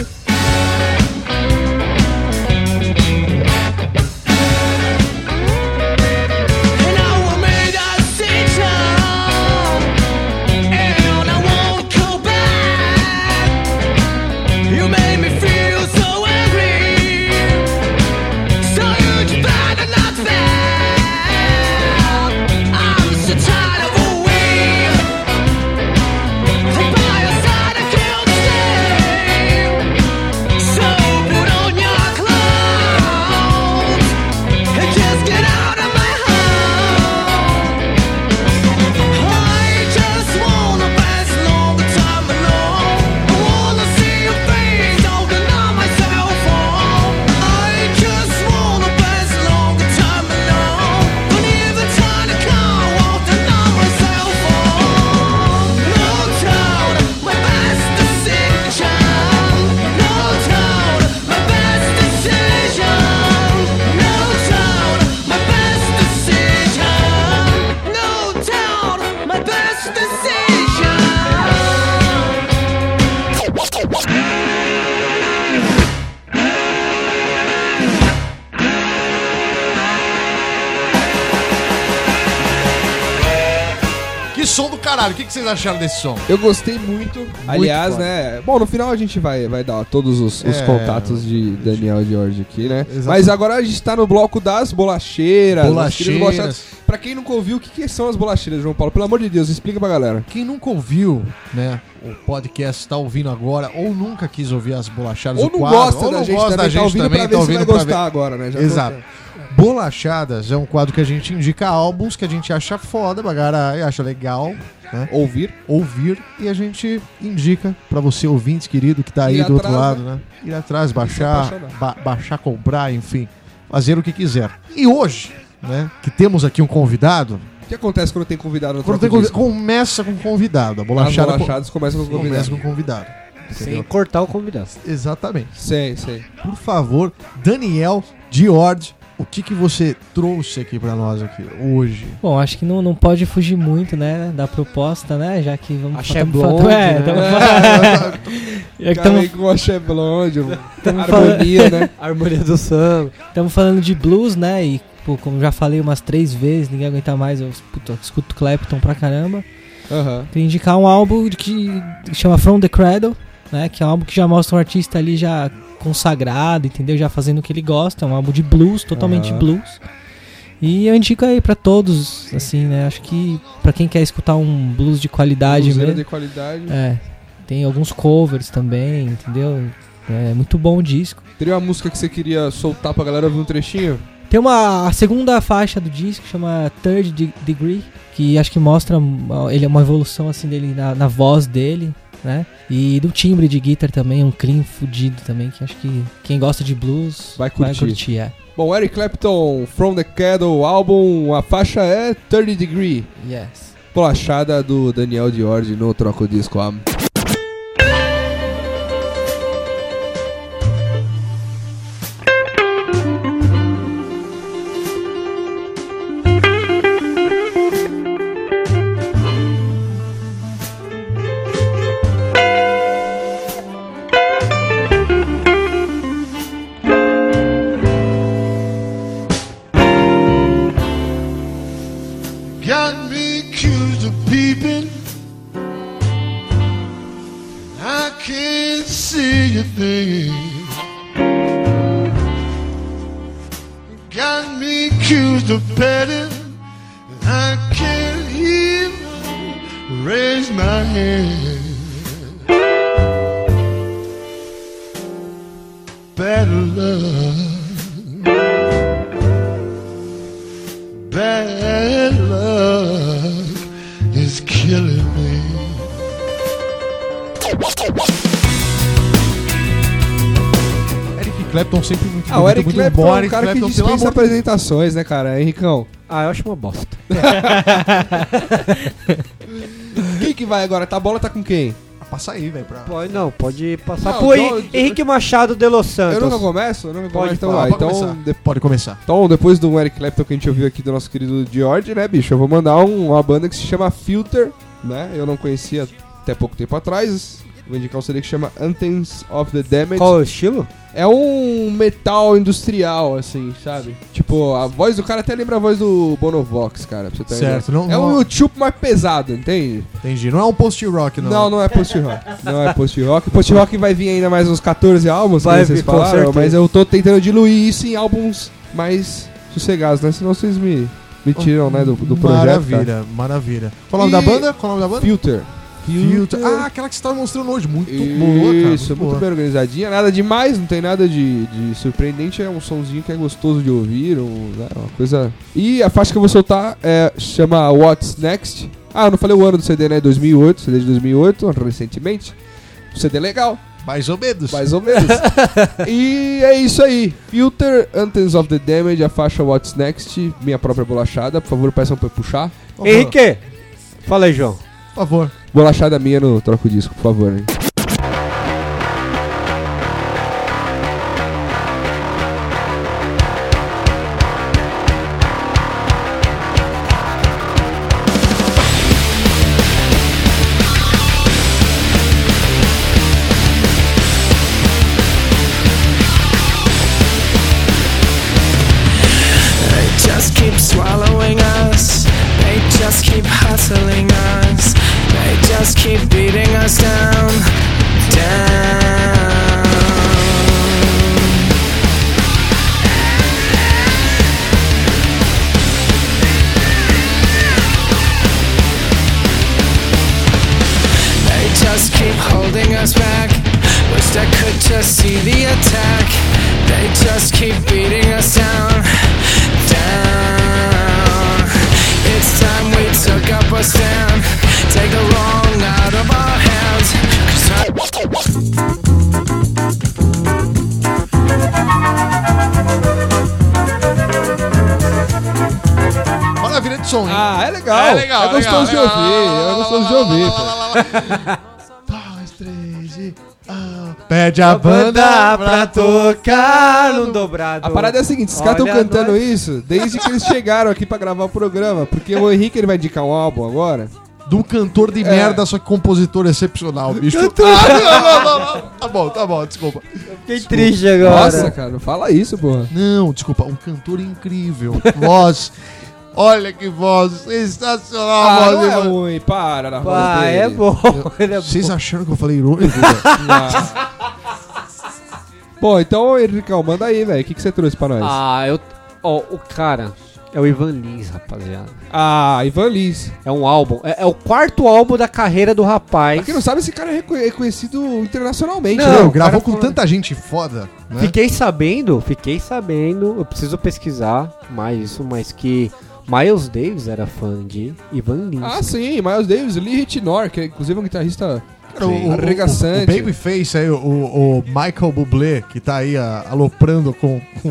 O que que vocês acharam desse som? Eu gostei muito. Aliás, foda. né? Bom, no final a gente vai, vai dar todos os, os É. contatos de Daniel Diord aqui, né? Exatamente. Mas agora a gente tá no bloco das bolacheiras. queridas Bolacheiras. Pra quem nunca ouviu, o que, que são as bolacheiras, João Paulo? Pelo amor de Deus, explica pra galera. Quem nunca ouviu, né, o podcast está ouvindo agora, ou nunca quis ouvir as bolachadas Ou do não quadro, gosta ou da não gente gosta também, da gente tá ouvindo também, pra ver tá se vai ouvindo pra gostar ver. agora, né? Já Exato. Bolachadas é um quadro que a gente indica álbuns que a gente acha foda, bagara, acha legal, né? Ouvir. Ouvir e a gente indica pra você, ouvinte querido, que tá aí Ir do outro atrás, lado, né? Ir atrás, baixar, ba- baixar, comprar, enfim, fazer o que quiser. E hoje, né, que temos aqui um convidado, O que acontece quando tem convidado quando tem Disco? convi- começa com convidado, a As bolachada co- bolachadas começam com o começa convidado. com convidado. Sem Entendeu? cortar o convidado. Exatamente. Sei, sei. Por favor, Daniel Diord, o que que você trouxe aqui pra nós aqui hoje? Bom, acho que não, não pode fugir muito, né, da proposta, né, já que vamos... Axé tamo Blonde, falando- é, né? tamo (laughs) (laughs) É, tamo- aí com Axé Blonde, tamo falando- harmonia, né? (laughs) Harmonia do samba. Estamos falando de blues, né? E tipo, como já falei umas três vezes, ninguém aguenta mais, eu puta, escuto Clapton pra caramba. Aham. Queria indicar um álbum que chama From the Cradle, né? Que é um álbum que já mostra um artista ali já consagrado, entendeu? Já fazendo o que ele gosta, é um álbum de blues, totalmente Aham. blues. E eu indico aí pra todos, assim, né? Acho que pra quem quer escutar um blues de qualidade Bluseira mesmo. de qualidade. É, tem alguns covers também, entendeu? É muito bom o disco. Teria uma música que você queria soltar pra galera ouvir um trechinho? Tem uma a segunda faixa do disco chama Third De- Degree, que acho que mostra uma- ele uma evolução assim dele na, na voz dele, né? E do timbre de guitar também, um clean fudido também, que acho que quem gosta de blues Vai curtir. é. Bom, Eric Clapton, From the Cattle álbum, a faixa é 30 Degree. Yes. Bolachada do Daniel Diordi no Troco Disco. Clapton bom. é um cara que Clapton, pelo dispensa amor apresentações, né, cara? Henricão. Ah, eu acho uma bosta. (laughs) Quem que vai agora? Tá, a bola tá com quem? Deus. Passa aí, velho. Pra... Pode não, pode passar Não, por então- Hen- Henrique Machado de Los Eu nunca Santos. começo? Eu nunca Pode começo, então vai. pode Então, começar. de- Pode começar. então, depois do Eric Clapton que a gente ouviu aqui do nosso querido George, né, bicho? Eu vou mandar um- uma banda que se chama Filter, né? Eu não conhecia até pouco tempo atrás. Vou indicar um CD que chama Anthems of the Damage. Qual é o estilo? É um metal industrial, assim, sabe? Tipo, a voz do cara até lembra a voz do Bonovox, cara, pra você Certo, não- É não- um tipo mais pesado, entende? Entendi. Não é um post-rock, não. Não, não é post-rock. (laughs) Não é post-rock. Post-rock vai vir ainda mais uns 14 álbuns, Vai que vocês falaram, mas eu tô tentando diluir isso em álbuns mais sossegados, né? Senão vocês me, me tiram, né, do, do projeto. Maravilha, maravilha. Qual o nome da banda? Qual o nome da banda? Filter. Filter. Ah, aquela que você tava mostrando hoje. Muito boa, cara. Isso, muito, boa. bem organizadinha. Nada demais, não tem nada de, de surpreendente. É um sonzinho que é gostoso de ouvir. Um, né, uma coisa. E a faixa que eu vou soltar é, chama What's Next. Ah, eu não falei o ano do CD, né? 2008, CD de 2008, recentemente. Um CD legal, Mais ou menos. mais ou menos. (laughs) e é isso aí. Filter, Anthems of the Damage, a faixa What's Next, minha própria bolachada. Por favor, peçam pra eu puxar. Henrique! Fala aí, João. Favor. Bolachada minha no Troco Disco, por favor. Hein? Gostoso de ouvir. É gostoso de ouvir. Dois, três e... Pede a banda pra tocar no dobrado. A parada é a seguinte, esses caras estão cantando isso desde que eles chegaram aqui pra gravar o programa. Porque o Henrique ele vai indicar um álbum agora. de um cantor de É. merda, só que compositor excepcional, bicho. Ah, não, não, não. Tá bom, tá bom, desculpa. Fiquei triste agora. Nossa, cara, não fala isso, porra. Não, desculpa, um cantor incrível. (laughs) Voz. Olha que voz sensacional. Ah, voz não é ruim, para na voz dele. é bom. (laughs) Ele é Vocês bom. acharam que eu falei irônico? Ah. Bom, então, Henricão, manda aí, velho. O que, que você trouxe pra nós? Ah, Ah, eu. Ó, o cara é o Ivan Lins, rapaziada. Ivan Lins. É um álbum. É, é o quarto álbum da carreira do rapaz. Pra quem não sabe, esse cara é reco- é conhecido internacionalmente, Não, né? Gravou com falou- tanta gente foda, né? Fiquei sabendo, fiquei sabendo, eu preciso pesquisar mais isso, mas que Miles Davis era fã de Ivan Lins. Ah, sim, Miles Davis, Lee Ritenour, que é inclusive um guitarrista Cara, o, o, arregaçante. o Babyface aí, o, o Michael Bublé, que tá aí a- aloprando com, com,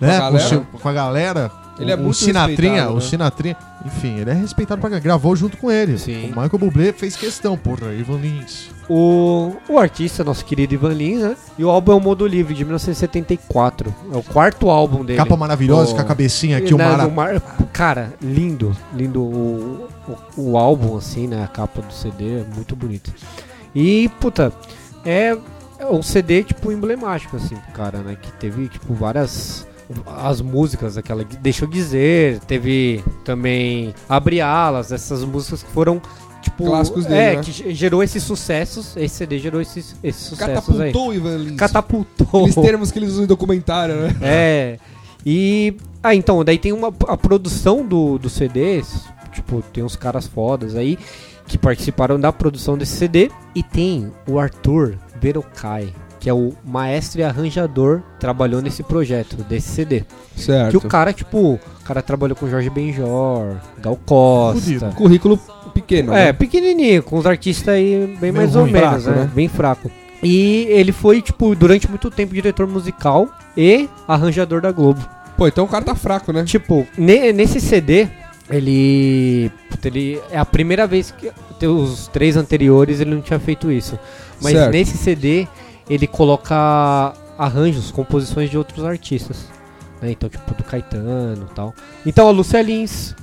né, a com, o galera. seu- com a galera. Ele é o, muito o Sinatrinha, respeitado, o né? Sinatrinha. Enfim, ele é respeitado pra caralho. Gravou junto com ele. Sim. O Michael Bublé fez questão, porra, Ivan Lins. O, o artista, nosso querido Ivan Lins, né? E o álbum é o Modo Livre, de 1974. É o quarto álbum dele. Capa maravilhosa, O- com a cabecinha aqui, o Né, Mara... Mar- Cara, lindo. Lindo o, o, o álbum, assim, né? A capa do CD é muito bonito. E, puta, é, é um CD, tipo, emblemático, assim, pro cara, né? Que teve, tipo, várias. As músicas, aquela que Deixa eu dizer, teve também Abre Alas, essas músicas que foram. Tipo, Clássicos dele, é, né? que ge- gerou esses sucessos. Esse CD gerou esses, esses sucessos aí. Catapultou o Ivan Lins. Catapultou. Aqueles termos que eles usam em documentário, né? É. E. Ah, então, daí tem uma. A produção do, do CD, tipo, tem uns caras fodas aí que participaram da produção desse CD. E tem o Arthur Verocai, que é o maestro e arranjador, trabalhou nesse projeto, desse CD. Certo. Que o cara, tipo, o cara trabalhou com Jorge Benjor, Gal Costa. Fudido. Currículo pequeno, É, né? pequenininho, com os artistas aí bem Meio mais ou menos, fraco, né? né? Bem fraco. E ele foi, tipo, durante muito tempo diretor musical e arranjador da Globo. Pô, então o cara tá fraco, né? Tipo, ne- nesse CD, ele, ele. É a primeira vez que. Os três anteriores ele não tinha feito isso. Mas Certo. nesse CD, ele coloca arranjos, composições de outros artistas. né? Então, tipo, do Caetano e tal. Então, a Lúcia Lins,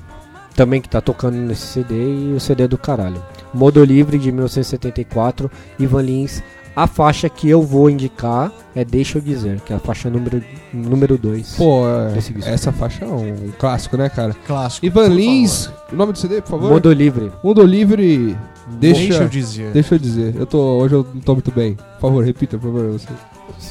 também que tá tocando nesse CD, e o CD é do caralho. Modo Livre de 1974, Ivan Lins. A faixa que eu vou indicar é Deixa Eu Dizer, que é a faixa número 2. Número dois. Pô, é, Desse disco. essa faixa é um, clássico, né, cara? Clássico. Ivan Lins, o nome do CD, por favor? Modo Livre. Mundo Livre. Deixa, Deixa eu dizer. deixa eu dizer. Eu tô, hoje eu não tô muito bem. Por favor, repita, por favor. Você.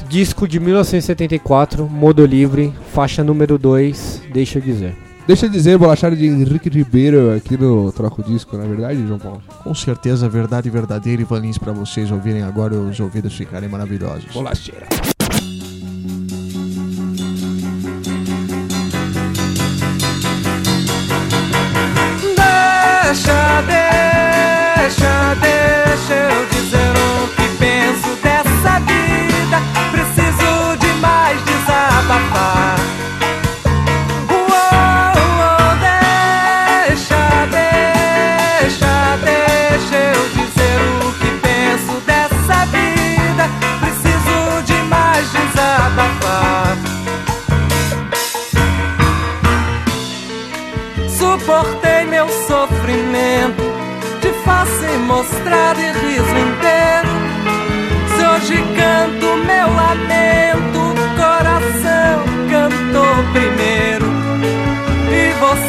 Disco de 1974, Modo Livre, faixa número 2, deixa eu dizer. Deixa eu dizer, bolachada de Henrique Ribeiro aqui no Troco Disco, na é verdade, João Paulo? Com certeza, verdade verdadeira, Ivan Lins, pra vocês ouvirem agora e os ouvidos ficarem maravilhosos. Bolacheira. Deixa, deixa, deixa eu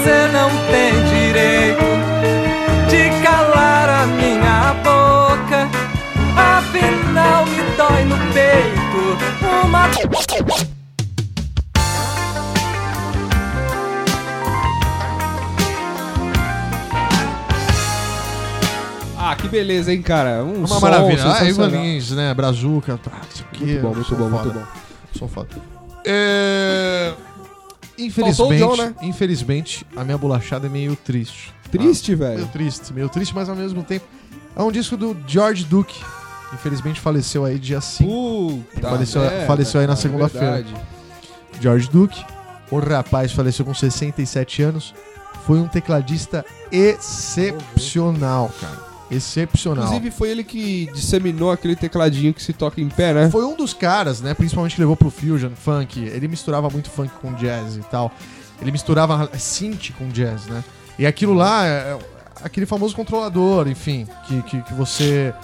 você não tem direito de calar a minha boca. Afinal, me dói no peito uma. Ah, que beleza, hein, cara? Um Uma som maravilha. Ah, sensacional. Lins, né? Brazuca. Tá, isso aqui Muito bom, é- muito sou bom, foda. muito bom. Sou foda. É... Infelizmente, John, né? infelizmente, a minha bolachada é meio triste. Triste, Ah, velho. meio triste, meio triste, mas ao mesmo tempo. É um disco do George Duke. Infelizmente faleceu aí dia 5. Puta Faleceu- faleceu aí na cara, segunda-feira. George Duke. O rapaz faleceu com 67 anos. Foi um tecladista excepcional, cara. Excepcional. Inclusive, foi ele que disseminou aquele tecladinho que se toca em pé, né? Foi um dos caras, né? Principalmente que levou pro fusion, funk. Ele misturava muito funk com jazz e tal. Ele misturava synth com jazz, né? E aquilo lá, é- aquele famoso controlador, enfim, que, que, que você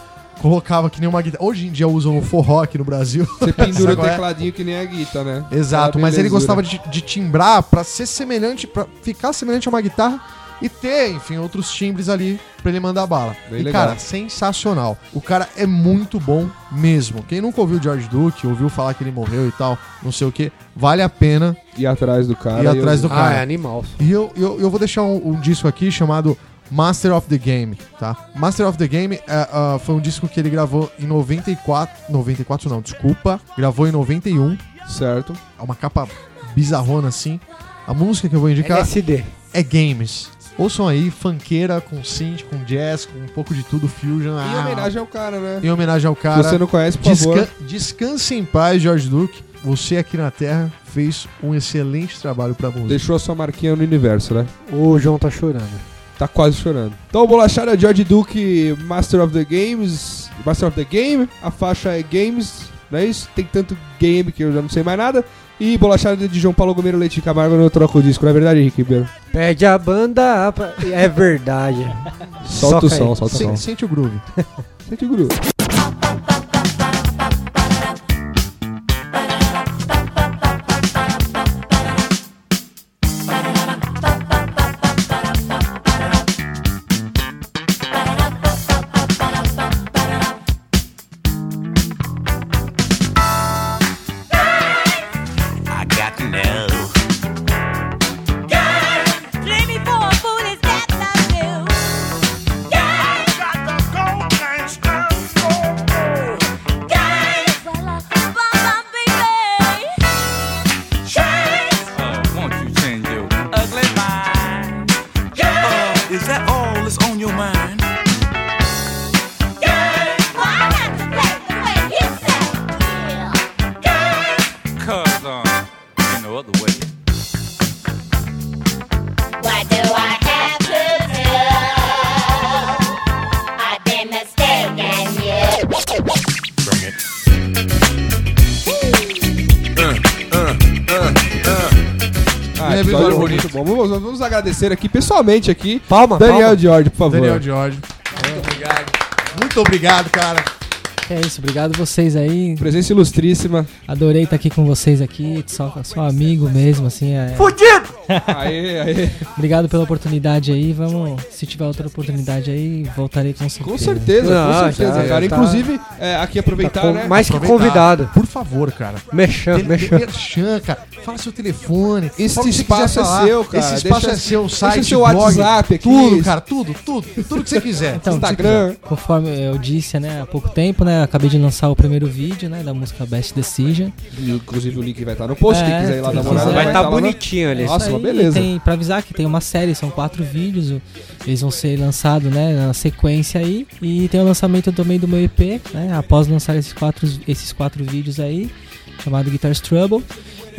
colocava que nem uma guitarra. Hoje em dia usam no forró aqui no Brasil. Você (laughs) pendura o é? tecladinho que nem a guitarra, né? Exato, mas ele gostava de, de timbrar pra ser semelhante, pra ficar semelhante a uma guitarra e ter, enfim, outros timbres ali pra ele mandar bala. Bem e, legal. cara, sensacional. O cara é muito bom mesmo. Quem nunca ouviu o George Duke, ouviu falar que ele morreu e tal, não sei o que, vale a pena Ir atrás do cara. ir atrás do Ah, cara. é animal. E eu, eu, eu vou deixar um, um disco aqui chamado Master of the Game, tá? Master of the Game é, ah, foi um disco que ele gravou em 94. 94 não, desculpa. Gravou em 91. Certo. É uma capa bizarrona assim. A música que eu vou indicar LSD. é Games. Ouçam aí, funkeira com synth, com jazz, com um pouco de tudo, fusion. Em ah, homenagem ao cara, né? em homenagem ao Se cara. você não conhece, por favor. Desca descanse em paz, George Duke. Você aqui na Terra fez um excelente trabalho pra música. Deixou a sua marquinha no universo, né? O João tá chorando. Tá quase chorando. Então, Bolachada George Duke, Master of the Games. Master of the Game. A faixa é Games, não é isso? Tem tanto game que eu já não sei mais nada. E Bolachada de João Paulo Gomeiro Leite Camargo no Troco o Disco, não é verdade, Henrique Ribeiro? Pede a banda pra... É verdade. Solta o Soca aí. som, solta o som. sente o groove. (laughs) Sente o grupo. É, bem muito bom. Vamos, vamos agradecer aqui pessoalmente aqui. Palma, Daniel palma. George, por favor. Daniel George. Muito obrigado. Muito obrigado, cara. É isso, obrigado vocês aí. Presença ilustríssima. Adorei estar aqui com vocês aqui. Só, só amigo mesmo, assim. É... Aê, aê. Obrigado pela oportunidade aí. Vamos, se tiver outra oportunidade aí, voltarei com certeza. Com certeza, Não, com certeza, já- cara. já tá- Inclusive, é, aqui aproveitar, Tá com- né? mais que convidado. Por favor, cara. Tem mexam. Merchan, cara. Fala seu telefone. Esse espaço quiser é seu, cara. Esse espaço Deixa- é seu, deixa site, seu blog, WhatsApp aqui. Tudo, cara. Tudo, tudo. Tudo que você quiser. Então, Instagram. Conforme eu disse, né, há pouco tempo, né, acabei de lançar o primeiro vídeo, né, da música Best Decision. Inclusive o link vai estar no post. Quem É, quiser ir lá quem dar uma quiser. olhada, Vai tá estar no- bonitinho ali. Nossa, Beleza. Tem, pra avisar que tem uma série, são quatro vídeos. Eles vão ser lançados, né, na sequência aí. E tem o lançamento também do meu EP, né, após lançar esses quatro, esses quatro vídeos aí, chamado Guitar Trouble.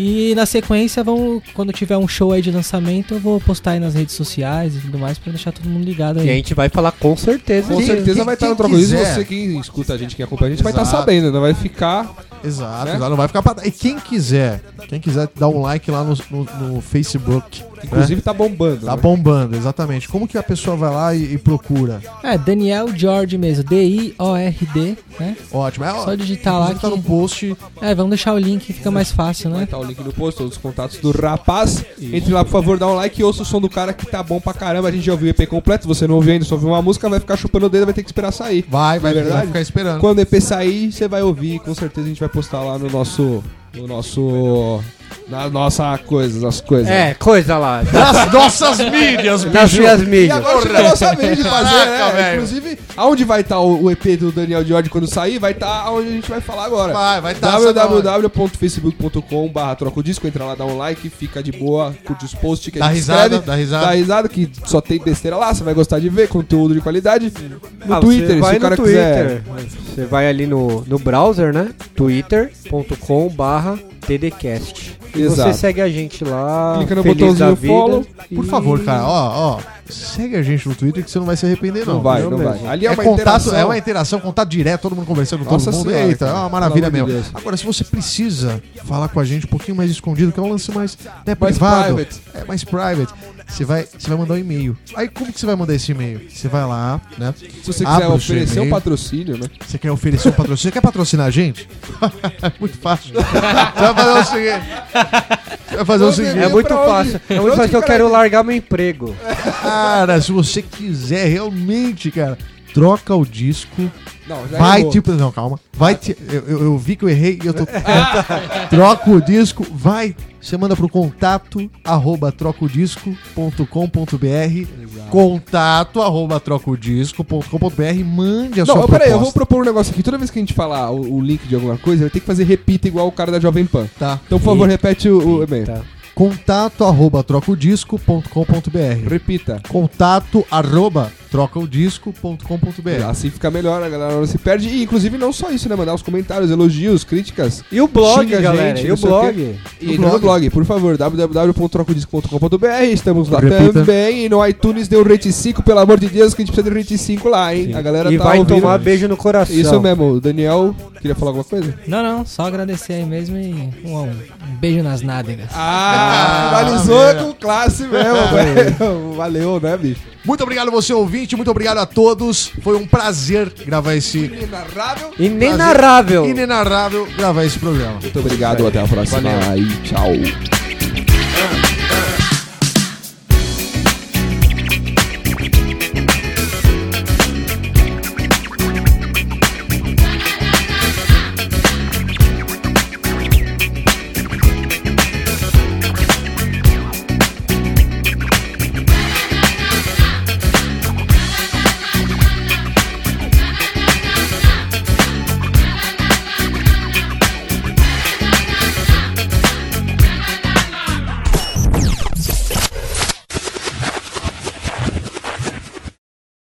E na sequência, vão, quando tiver um show aí de lançamento, eu vou postar aí nas redes sociais e tudo mais pra deixar todo mundo ligado aí. E a gente vai falar com certeza. Com certeza quem- vai estar no Troco quiser. Você quem escuta a gente, quem acompanha a gente, vai estar Exato. sabendo. Não vai ficar Exato, Né? exato, não vai ficar pra. E quem quiser, quem quiser dar um like lá no, no, no Facebook, Inclusive tá bombando. tá né? bombando, exatamente. Como que a pessoa vai lá e, e procura? É, Daniel George mesmo, D-I-O-R-D, né? Ótimo. É, Só digitar lá tá que- no post. É, vamos deixar o link que fica mais fácil, Vai né? estar o link no post, todos os contatos do rapaz. Entre lá, por favor, dá um like e ouça o som do cara que tá bom pra caramba. A gente já ouviu o EP completo. Se você não ouviu ainda, só ouviu uma música, vai ficar chupando o dedo, vai ter que esperar sair. Vai, vai, é verdade? vai ficar esperando. Quando o EP sair, você vai ouvir e com certeza a gente vai postar lá no nosso. No nosso. Na nossa coisa, nas coisas. É, coisa lá. Nas (laughs) nossas mídias, Nas bicho. minhas E mídias. agora chegou a nossa vez de fazer, Caraca, né? Inclusive, aonde vai estar o, o EP do Daniel George quando sair, vai estar onde a gente vai falar agora. Vai, vai tá, www.facebook.com barra troca o disco, entra lá, dá um like, fica de boa, curte os posts que Dá a gente risada, escreve, dá risada. dá risada, que só tem besteira lá, você vai gostar de ver, conteúdo de qualidade. No Ah, Twitter, você se vai o cara no quiser. Twitter. Você vai ali no, no browser, né? twitter.com barra tdcast. E Exato. você segue a gente lá. Clica no feliz botãozinho follow. Por e- favor, cara, ó, ó. Segue a gente no Twitter que você não vai se arrepender, não. Não vai, não mesmo. vai. Ali é, É, uma contato, interação. é uma interação, contato direto, todo mundo conversando com Nossa todo mundo. senhora, Eita, é uma maravilha mesmo. de. Agora, se você precisa falar com a gente um pouquinho mais escondido, que é um lance mais né, Mais privado, private. é mais private, você vai, você vai mandar um e-mail. Aí como que você vai mandar esse e-mail? Você vai lá, né? Se você quiser oferecer um patrocínio, né? Você quer oferecer um patrocínio? Você quer patrocinar a gente? (laughs) Muito fácil. Você vai fazer o seguinte. Você vai fazer o seguinte. É muito fácil. É muito fácil que eu quero quer? largar meu emprego. Cara, se você quiser realmente, cara, troca o disco. Não, já Vai errou. tipo. Não, calma. Vai te, eu, eu- eu vi que eu errei e eu tô. (laughs) troca o disco, vai. Você manda pro contato arroba trocodisco.com.br. Contato arroba trocodisco.com.br. Mande a Não, sua peraí, eu vou propor um negócio aqui. Toda vez que a gente falar o, o link de alguma coisa, vai ter que fazer repita igual o cara da Jovem Pan. Tá. Então, por favor, repete o, o e-mail. Tá. Contato arroba trocodisco.com.br. Repita. Contato arroba trocodisco.com.br. Assim fica melhor, a galera não se perde. E, inclusive, não só isso, né? Mandar os comentários, elogios, críticas. E o blog, Xinga a galera? gente, e o sei o blog? E No no blog. blog, por favor, www.trocodisco.com.br. Estamos lá Repita. também. E no iTunes deu rate 5, pelo amor de Deus, que a gente precisa de rate 5 lá, hein? A galera e tá vai ouvindo. tomar beijo no coração. Isso mesmo, o Daniel queria falar alguma coisa? Não, não, só agradecer aí mesmo e um, um beijo nas nádegas. Ah, Ah, finalizou meu. com classe mesmo, velho. (laughs) Valeu, né, bicho? Muito obrigado, você ouvinte. Muito obrigado a todos. Foi um prazer gravar esse. Inenarrável. Inenarrável. Inenarrável gravar esse programa. Muito obrigado, até a próxima. Valeu. E tchau.